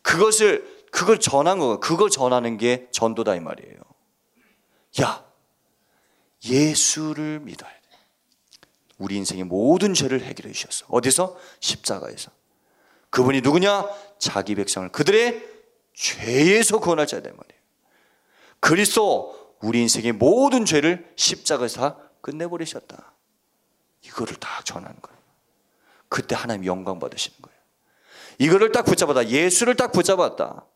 그것을 그걸 전한 거, 그걸 전하는 게 전도다 이 말이에요. 야, 예수를 믿어야 돼. 우리 인생의 모든 죄를 해결해 주셨어. 어디서? 십자가에서. 그분이 누구냐? 자기 백성을 그들의 죄에서 구원할 자다 말이에요. 그리스도 우리 인생의 모든 죄를 십자가에서 다 끝내버리셨다. 이거를 다 전하는 거예요. 그때 하나님 영광 받으시는 거예요. 이거를 딱 붙잡았다. 예수를 딱 붙잡았다.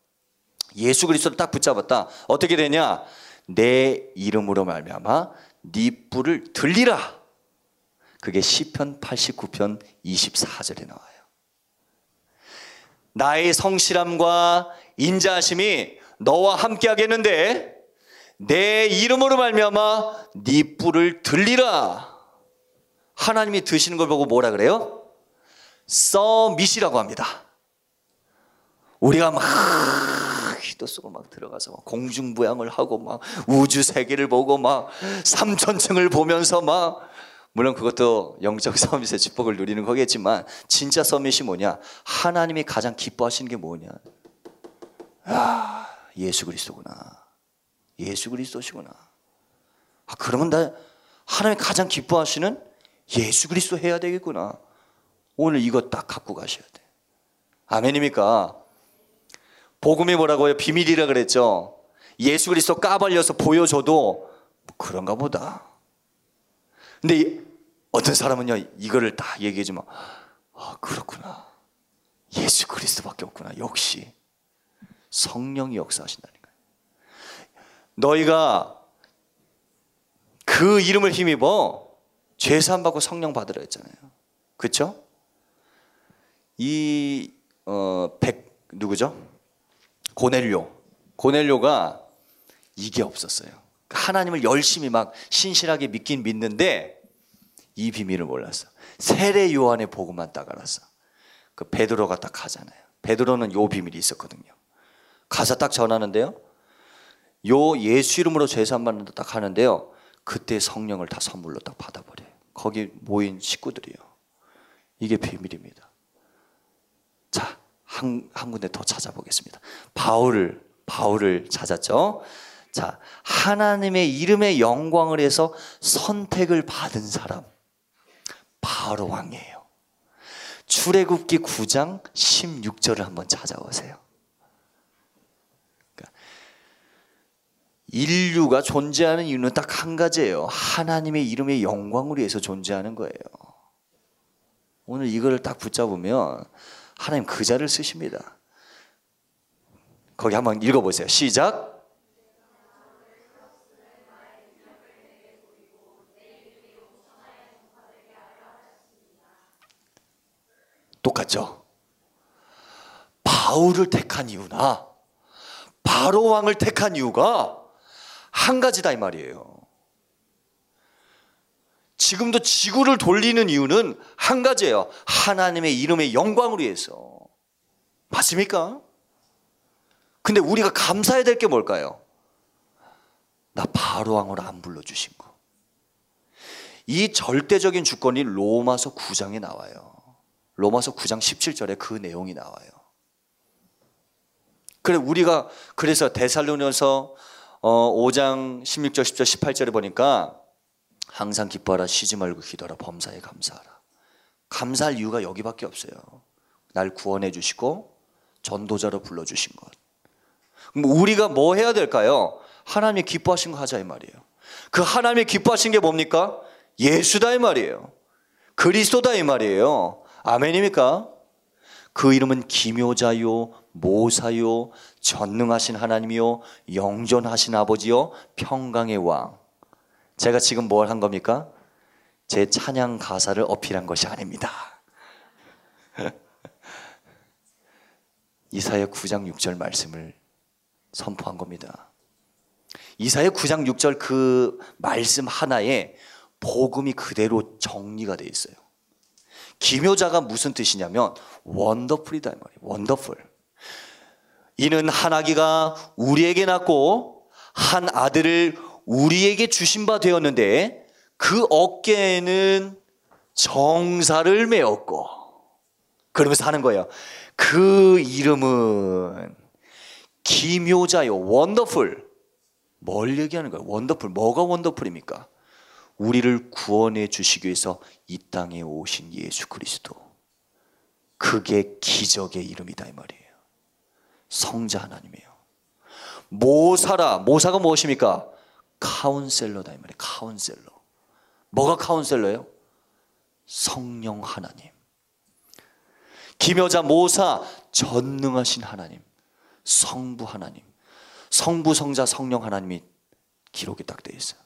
예수 그리스도를 딱 붙잡았다. 어떻게 되냐? 내 이름으로 말미암아 네 뿔을 들리라. 그게 시편 89편 24절에 나와요. 나의 성실함과 인자하심이 너와 함께 하겠는데 내 이름으로 말미암아 네 뿔을 들리라. 하나님이 드시는 걸 보고 뭐라 그래요? 써밋이라고 합니다. 우리가 막 기도 속으로 막 들어가서 막 공중부양을 하고 막 우주 세계를 보고 막 삼천층을 보면서 막 물론 그것도 영적 서밋의 축복을 누리는 거겠지만 진짜 서밋이 뭐냐? 하나님이 가장 기뻐하시는 게 뭐냐? 아, 예수 그리스도구나. 예수 그리스도시구나. 아, 그러면 나 하나님이 가장 기뻐하시는 예수 그리스도 해야 되겠구나. 오늘 이거 딱 갖고 가셔야 돼. 아멘입니까? 복음이 뭐라고요? 비밀이라 그랬죠. 예수 그리스도 까발려서 보여줘도 그런가 보다. 근데 이- 어떤 사람은요 이거를 다 얘기해주면 아 그렇구나. 예수 그리스도밖에 없구나. 역시 성령이 역사하신다는 거예요. 너희가 그 이름을 힘입어 죄 사함 받고 성령 받으라 했잖아요. 그렇죠? 이 어, 백 누구죠? 고넬료. 고넬료가 이게 없었어요. 하나님을 열심히 막 신실하게 믿긴 믿는데 이 비밀을 몰랐어. 세례 요한의 복음만 딱 알았어. 그 베드로가 딱 가잖아요. 베드로는 요 비밀이 있었거든요. 가서 딱 전하는데요. 요 예수 이름으로 죄산 받는다 딱 하는데요. 그때 성령을 다 선물로 딱 받아버려요. 거기 모인 식구들이요. 이게 비밀입니다. 자, 한, 한 군데 더 찾아보겠습니다. 바울을, 바울을 찾았죠. 자, 하나님의 이름의 영광을 해서 선택을 받은 사람. 바로 왕이에요. 출애굽기 9장 16절을 한번 찾아보세요. 그러니까 인류가 존재하는 이유는 딱 한 가지예요. 하나님의 이름의 영광을 위해서 존재하는 거예요. 오늘 이거를 딱 붙잡으면 하나님 그 자를 쓰십니다. 거기 한번 읽어보세요. 시작. 똑같죠? 바울을 택한 이유나 바로 왕을 택한 이유가 한 가지다 이 말이에요. 지금도 지구를 돌리는 이유는 한 가지예요. 하나님의 이름의 영광을 위해서. 맞습니까? 근데 우리가 감사해야 될 게 뭘까요? 나 바로왕으로 안 불러주신 거. 이 절대적인 주권이 로마서 9장에 나와요. 로마서 9장 17절에 그 내용이 나와요. 그래 우리가 그래서 데살로니서 5장 16절 10절 18절에 보니까 항상 기뻐하라 쉬지 말고 기도하라 범사에 감사하라. 감사할 이유가 여기밖에 없어요. 날 구원해 주시고 전도자로 불러 주신 것. 우리가 뭐 해야 될까요? 하나님이 기뻐하신 거 하자 이 말이에요. 그 하나님이 기뻐하신 게 뭡니까? 예수다 이 말이에요. 그리스도다 이 말이에요. 아멘입니까? 그 이름은 기묘자요, 모사요, 전능하신 하나님이요, 영존하신 아버지요, 평강의 왕. 제가 지금 뭘 한 겁니까? 제 찬양 가사를 어필한 것이 아닙니다. 이사야 9장 6절 말씀을 선포한 겁니다. 이사야 9장 6절 그 말씀 하나에 복음이 그대로 정리가 되어 있어요. 기묘자가 무슨 뜻이냐면 원더풀이다 이 말이에요. 원더풀. 이는 한 아기가 우리에게 낳고 한 아들을 우리에게 주신 바 되었는데 그 어깨에는 정사를 메었고 그러면서 하는 거예요. 그 이름은 기묘자요. wonderful. 뭘 얘기하는 거예요? wonderful. 뭐가 wonderful입니까? 우리를 구원해 주시기 위해서 이 땅에 오신 예수 그리스도. 그게 기적의 이름이다 이 말이에요. 성자 하나님이에요. 모사라. 모사가 무엇입니까? counselor다 이 말이에요. counselor. 뭐가 카운셀러예요? 성령 하나님. 기묘자 모사 전능하신 하나님. 성부 하나님. 성부 성자 성령 하나님이 기록이 딱 되어 있어요.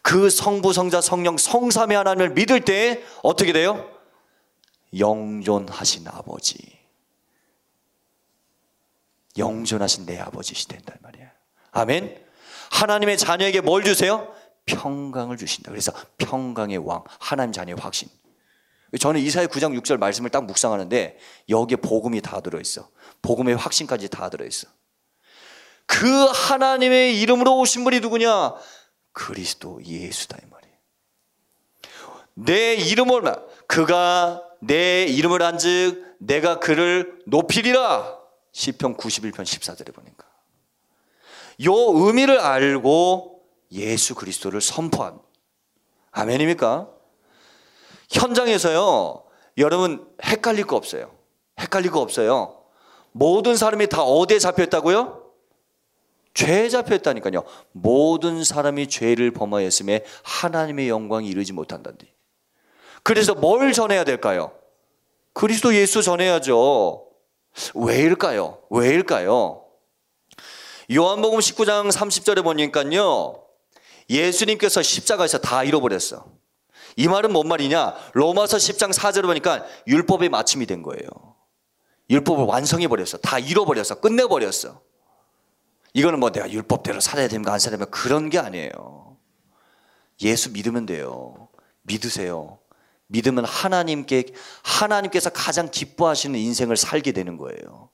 그 성부 성자 성령 성삼의 하나님을 믿을 때 어떻게 돼요? 영존하신 아버지. 영존하신 내 아버지시 된단 말이야. 아멘. 하나님의 자녀에게 뭘 주세요? 평강을 주신다. 그래서 평강의 왕, 하나님 자녀의 확신. 저는 이사야 9장 6절 말씀을 딱 묵상하는데 여기에 복음이 다 들어있어. 복음의 확신까지 다 들어있어. 그 하나님의 이름으로 오신 분이 누구냐? 그리스도 예수다 이 말이에요. 내 이름을 그가 내 이름을 한즉 내가 그를 높이리라. 시편 91편 14절에 보니까. 요 의미를 알고 예수 그리스도를 선포한 아멘입니까? 현장에서요. 여러분 헷갈릴 거 없어요. 헷갈릴 거 없어요. 모든 사람이 다 어디에 잡혀 있다고요? 죄에 잡혀 있다니까요. 모든 사람이 죄를 범하였음에 하나님의 영광이 이르지 못한다니. 그래서 뭘 전해야 될까요? 그리스도 예수 전해야죠. 왜일까요? 왜일까요? 요한복음 19장 30절에 보니까요. 예수님께서 십자가에서 다 잃어버렸어. 이 말은 뭔 말이냐? 로마서 10장 4절에 보니까 율법의 마침이 된 거예요. 율법을 완성해 버렸어. 다 잃어버렸어. 끝내 버렸어. 이거는 뭐 내가 율법대로 살아야 됩니까? 안 살아야 됩니까? 그런 게 아니에요. 예수 믿으면 돼요. 믿으세요. 믿으면 하나님께 하나님께서 가장 기뻐하시는 인생을 살게 되는 거예요.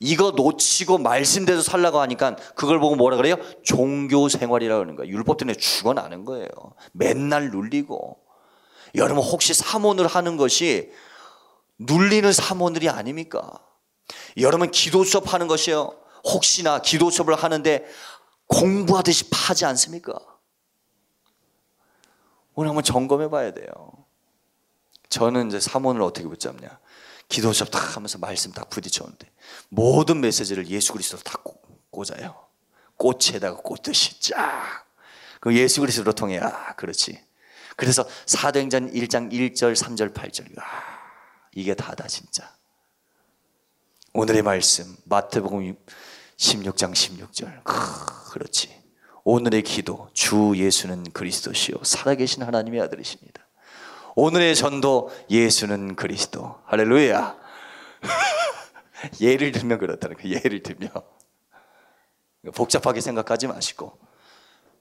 이거 놓치고 말씀대로 살라고 하니까 그걸 보고 뭐라 그래요? 종교 생활이라고 하는 거예요. 율법 때문에 죽어나는 거예요. 맨날 눌리고. 여러분 혹시 사모를 하는 것이 눌리는 사모들이 아닙니까? 여러분 기도 수업 하는 것이요. 혹시나 기도 수업을 하는데 공부하듯이 파지 않습니까? 오늘 한번 점검해 봐야 돼요. 저는 이제 사모를 어떻게 붙잡냐. 기도 수업 딱 하면서 말씀 딱 부딪혔는데 모든 메시지를 예수 그리스도로 다 꽂아요. 꽃에다가 꽂듯이 쫙. 그 예수 그리스도로 통해 아 그렇지. 그래서 사도행전 1장 1절 3절 8절 아 이게 다다 진짜. 오늘의 말씀 마태복음 16장 16절 아, 그렇지. 오늘의 기도 주 예수는 그리스도시요 살아계신 하나님의 아들이십니다. 오늘의 전도 예수는 그리스도. 할렐루야. 예를 들면 그렇다는 거예요. 예를 들면. 복잡하게 생각하지 마시고.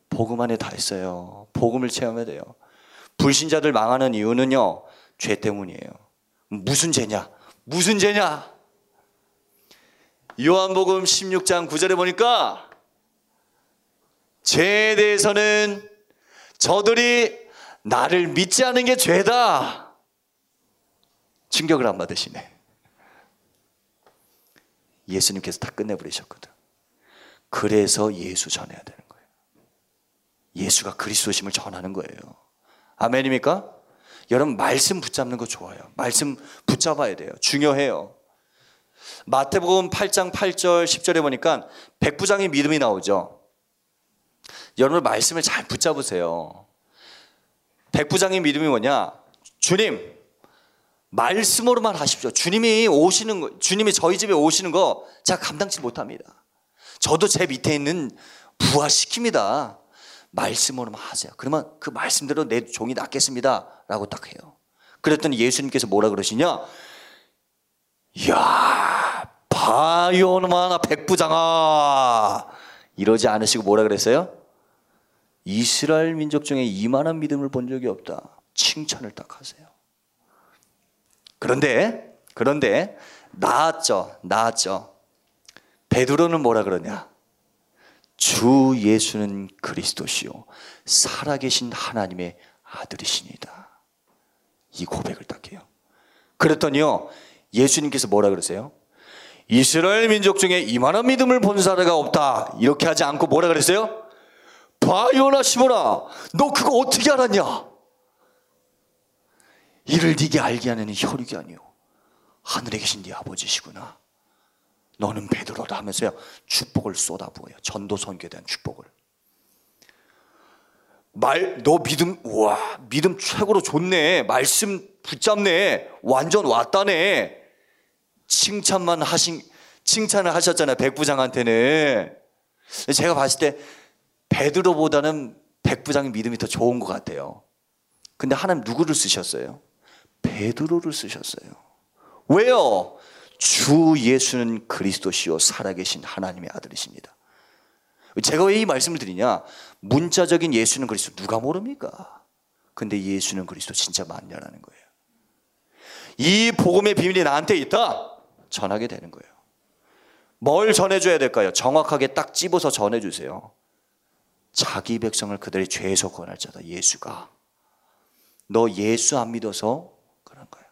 복음 안에 다 있어요. 복음을 체험해야 돼요. 불신자들 망하는 이유는요, 죄 때문이에요. 무슨 죄냐? 무슨 죄냐? 요한복음 16장 9절에 보니까 죄에 대해서는 저들이 나를 믿지 않은 게 죄다. 충격을 안 받으시네. 예수님께서 다 끝내버리셨거든. 그래서 예수 전해야 되는 거예요. 예수가 그리스도심을 전하는 거예요. 아멘입니까? 여러분 말씀 붙잡는 거 좋아요. 말씀 붙잡아야 돼요. 중요해요. 마태복음 8장 8절 10절에 보니까 백부장의 믿음이 나오죠. 여러분 말씀을 잘 붙잡으세요. 백부장의 믿음이 뭐냐? 주님 말씀으로만 하십시오. 주님이 오시는 거, 주님이 저희 집에 오시는 거 제가 감당치 못합니다. 저도 제 밑에 있는 부하 시킵니다. 말씀으로만 하세요. 그러면 그 말씀대로 내 종이 낫겠습니다. 라고 딱 해요. 그랬더니 예수님께서 뭐라 그러시냐? 이야, 바요나마 백부장아. 이러지 않으시고 뭐라 그랬어요? 이스라엘 민족 중에 이만한 믿음을 본 적이 없다. 칭찬을 딱 하세요. 그런데, 그런데, 나았죠. 나았죠. 베드로는 뭐라 그러냐? 주 예수는 그리스도시요 살아계신 하나님의 아들이시니다. 이 고백을 딱 해요. 그랬더니요. 예수님께서 뭐라 그러세요? 이스라엘 민족 중에 이만한 믿음을 본 사례가 없다. 이렇게 하지 않고 뭐라 그랬어요? 바요나 시모나 너 그거 어떻게 알았냐? 이를 네게 알게 하는 혈육이 아니요 하늘에 계신 네 아버지시구나. 너는 베드로다 하면서요 축복을 쏟아부어요. 전도 선교에 대한 축복을. 말 너 믿음 와 믿음 최고로 좋네. 말씀 붙잡네. 완전 왔다네. 칭찬만 하신 칭찬을 하셨잖아요. 백부장한테는. 제가 봤을 때 베드로보다는 백부장의 믿음이 더 좋은 것 같아요. 근데 하나님 누구를 쓰셨어요? 베드로를 쓰셨어요. 왜요? 주 예수는 그리스도시요 살아계신 하나님의 아들이십니다. 제가 왜 이 말씀을 드리냐? 문자적인 예수는 그리스도 누가 모릅니까? 근데 예수는 그리스도 진짜 맞냐라는 거예요. 이 복음의 비밀이 나한테 있다. 전하게 되는 거예요. 뭘 전해줘야 될까요? 정확하게 딱 집어서 전해주세요. 자기 백성을 그들의 죄에서 구원할 자다. 예수가. 너 예수 안 믿어서 그런 거야.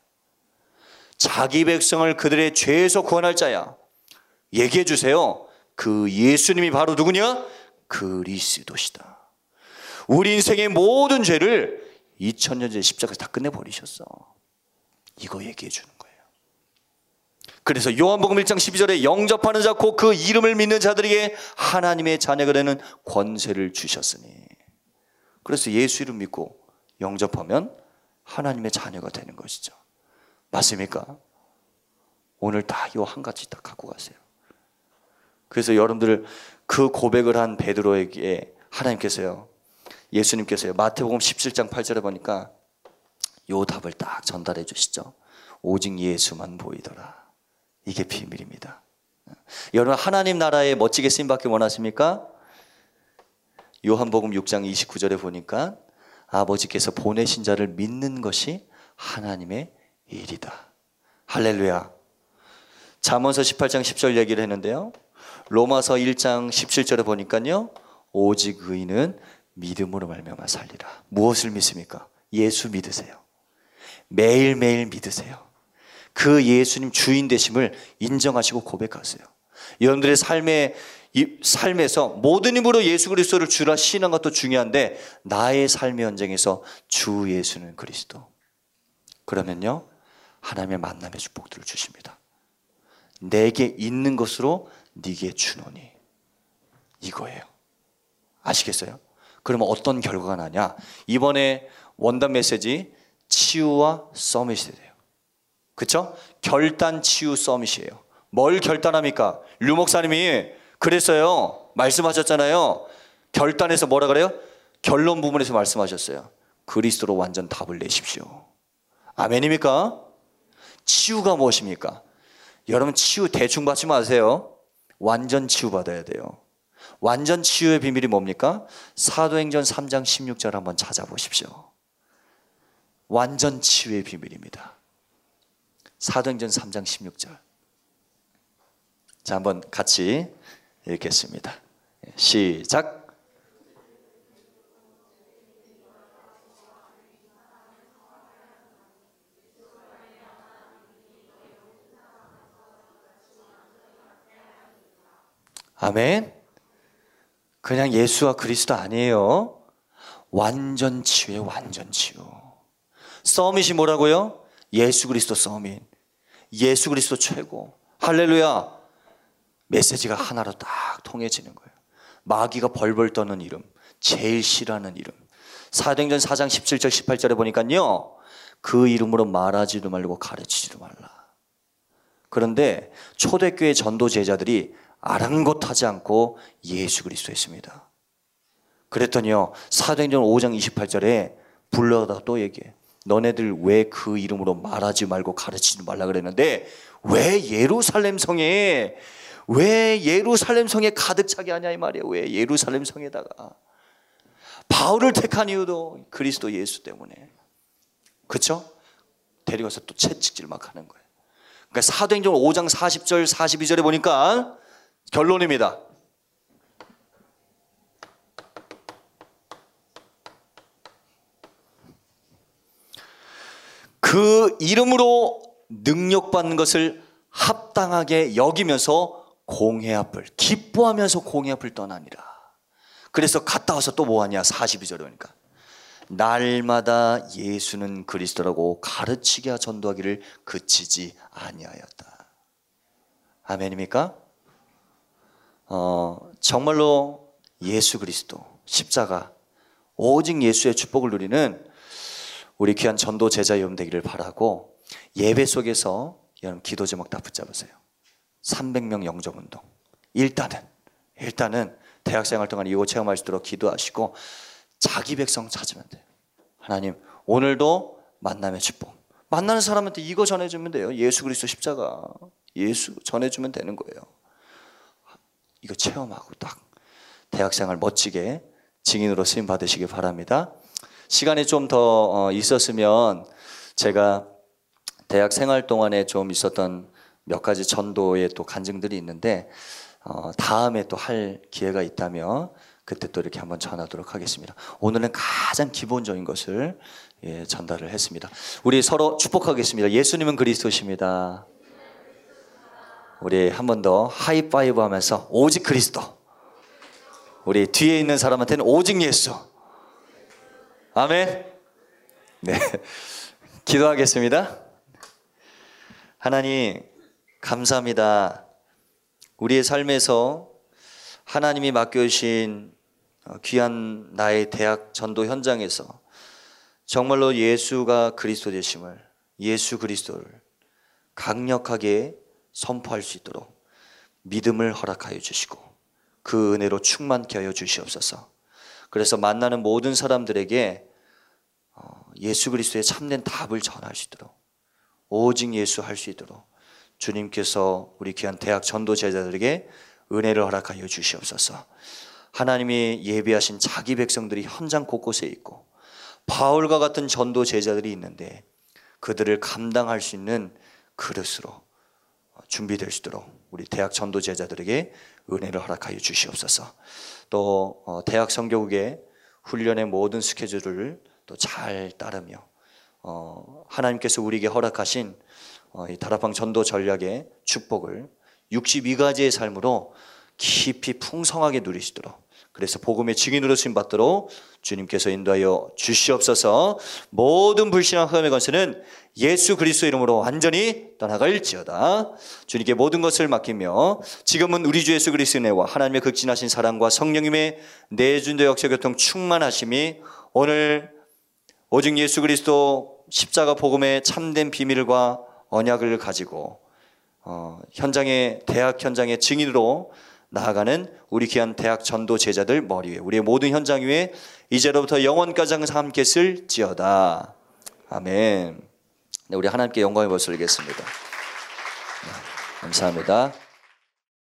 자기 백성을 그들의 죄에서 구원할 자야. 얘기해 주세요. 그 예수님이 바로 누구냐? 그리스도시다. 우리 인생의 모든 죄를 2000년 전 십자가에서 다 끝내버리셨어. 이거 얘기해 주는 거예요. 그래서 요한복음 1장 12절에 영접하는 자, 곧그 이름을 믿는 자들에게 하나님의 자녀가 되는 권세를 주셨으니. 그래서 예수 이름 믿고 영접하면 하나님의 자녀가 되는 것이죠. 맞습니까? 오늘 다이한 가지 딱 갖고 가세요. 그래서 여러분들 그 고백을 한 베드로에게 하나님께서요. 예수님께서요. 마태복음 17장 8절에 보니까 요 답을 딱 전달해 주시죠. 오직 예수만 보이더라. 이게 비밀입니다. 여러분 하나님 나라에 멋지게 쓰임 받기 원하십니까? 요한복음 6장 29절에 보니까 아버지께서 보내신 자를 믿는 것이 하나님의 일이다. 할렐루야. 잠언서 18장 10절 얘기를 했는데요. 로마서 1장 17절에 보니까요. 오직 의인은 믿음으로 말미암아 살리라. 무엇을 믿습니까? 예수 믿으세요. 매일매일 믿으세요. 그 예수님 주인 되심을 인정하시고 고백하세요. 여러분들의 이 삶에서 모든 힘으로 예수 그리스도를 주라 신한 것도 중요한데 나의 삶의 현장에서 주 예수는 그리스도. 그러면요 하나님의 만남의 축복들을 주십니다. 내게 있는 것으로 네게 주노니 이거예요. 아시겠어요? 그러면 어떤 결과가 나냐? 이번에 원단 메시지 치유와 서밋이 돼요. 그쵸? 결단 치유 서밋이에요. 뭘 결단합니까? 류 목사님이 그랬어요. 말씀하셨잖아요. 결단해서 뭐라 그래요? 결론 부분에서 말씀하셨어요. 그리스도로 완전 답을 내십시오. 아멘입니까? 치유가 무엇입니까? 여러분 치유 대충 받지 마세요. 완전 치유 받아야 돼요. 완전 치유의 비밀이 뭡니까? 사도행전 3장 16절 한번 찾아보십시오. 완전 치유의 비밀입니다. 사도행전 3장 16절. 자, 한번 같이 읽겠습니다. 시작. 아멘. 그냥 예수와 그리스도 아니에요. 완전 치유에 완전 치유. 서밋이 뭐라고요? 예수 그리스도 서밋. 예수 그리스도 최고. 할렐루야. 메시지가 하나로 딱 통해지는 거예요. 마귀가 벌벌 떠는 이름. 제일 싫어하는 이름. 사도행전 4장 17절 18절에 보니까요. 그 이름으로 말하지도 말고 가르치지도 말라. 그런데 초대교회 전도 제자들이 아랑곳하지 않고 예수 그리스도였습니다. 그랬더니요 사도행전 5장 28절에 불러다 또 얘기해. 너네들 왜 그 이름으로 말하지 말고 가르치지 말라 그랬는데 왜 예루살렘 성에 왜 예루살렘 성에 가득 차게 하냐 이 말이에요. 왜 예루살렘 성에다가 바울을 택한 이유도 그리스도 예수 때문에 그렇죠? 데리고서 또 채찍질 막 하는 거예요. 그러니까 사도행전 5장 40절 42절에 보니까 결론입니다. 그 이름으로 능력받는 것을 합당하게 여기면서 공회 앞을 기뻐하면서 공회 앞을 떠나니라. 그래서 갔다 와서 또 뭐하냐 42절에 보니까 날마다 예수는 그리스도라고 가르치게 전도하기를 그치지 아니하였다. 아멘입니까? 어, 정말로 예수 그리스도 십자가 오직 예수의 축복을 누리는 우리 귀한 전도 제자 여러분 되기를 바라고 예배 속에서 여러분 기도 제목 다 붙잡으세요. 300명 영접 운동. 일단은 일단은 대학 생활 동안 이거 체험할 수 있도록 기도하시고 자기 백성 찾으면 돼요. 하나님 오늘도 만남의 축복. 만나는 사람한테 이거 전해주면 돼요. 예수 그리스도 십자가. 예수 전해주면 되는 거예요. 이거 체험하고 딱 대학생활 멋지게 증인으로 쓰임 받으시기 바랍니다. 시간이 좀더 어, 있었으면 제가 대학 생활 동안에 좀 있었던 몇 가지 전도의 또 간증들이 있는데 어, 다음에 또 할 기회가 있다면 그때 또 이렇게 한번 전하도록 하겠습니다. 오늘은 가장 기본적인 것을 예, 전달을 했습니다. 우리 서로 축복하겠습니다. 예수님은 그리스도십니다. 우리 한 번 더 하이파이브 하면서 오직 그리스도. 우리 뒤에 있는 사람한테는 오직 예수. 아멘. 네. 기도하겠습니다. 하나님, 감사합니다. 우리의 삶에서 하나님이 맡겨주신 귀한 나의 대학 전도 현장에서 정말로 예수가 그리스도 되심을, 예수 그리스도를 강력하게 선포할 수 있도록 믿음을 허락하여 주시고 그 은혜로 충만케 하여 주시옵소서. 그래서 만나는 모든 사람들에게 어, 예수 그리스도의 참된 답을 전할 수 있도록 오직 예수 할 수 있도록 주님께서 우리 귀한 대학 전도 제자들에게 은혜를 허락하여 주시옵소서. 하나님이 예비하신 자기 백성들이 현장 곳곳에 있고 바울과 같은 전도 제자들이 있는데 그들을 감당할 수 있는 그릇으로 준비될 수 있도록 우리 대학 전도 제자들에게 은혜를 허락하여 주시옵소서. 또 어, 대학 성교국의 훈련의 모든 스케줄을 또 잘 따르며 어, 하나님께서 우리에게 허락하신 어, 이 다락방 전도 전략의 축복을 62가지의 삶으로 깊이 풍성하게 누리시도록 그래서 복음의 증인으로 쓰임 받도록 주님께서 인도하여 주시옵소서. 모든 불신앙 흑암의 권세는 예수 그리스도 이름으로 완전히 떠나갈지어다. 주님께 모든 것을 맡기며 지금은 우리 주 예수 그리스도의 은혜와 하나님의 극진하신 사랑과 성령님의 내준도 역사 교통 충만하심이 오늘 오직 예수 그리스도 십자가 복음의 참된 비밀과 언약을 가지고 어, 현장의 대학 현장의 증인으로 나아가는 우리 귀한 대학 전도 제자들 머리 위에 우리의 모든 현장 위에 이제로부터 영원까지 항상 함께 쓸지어다. 아멘. 네, 우리 하나님께 영광의 벌을 드리겠습니다. 네, 감사합니다.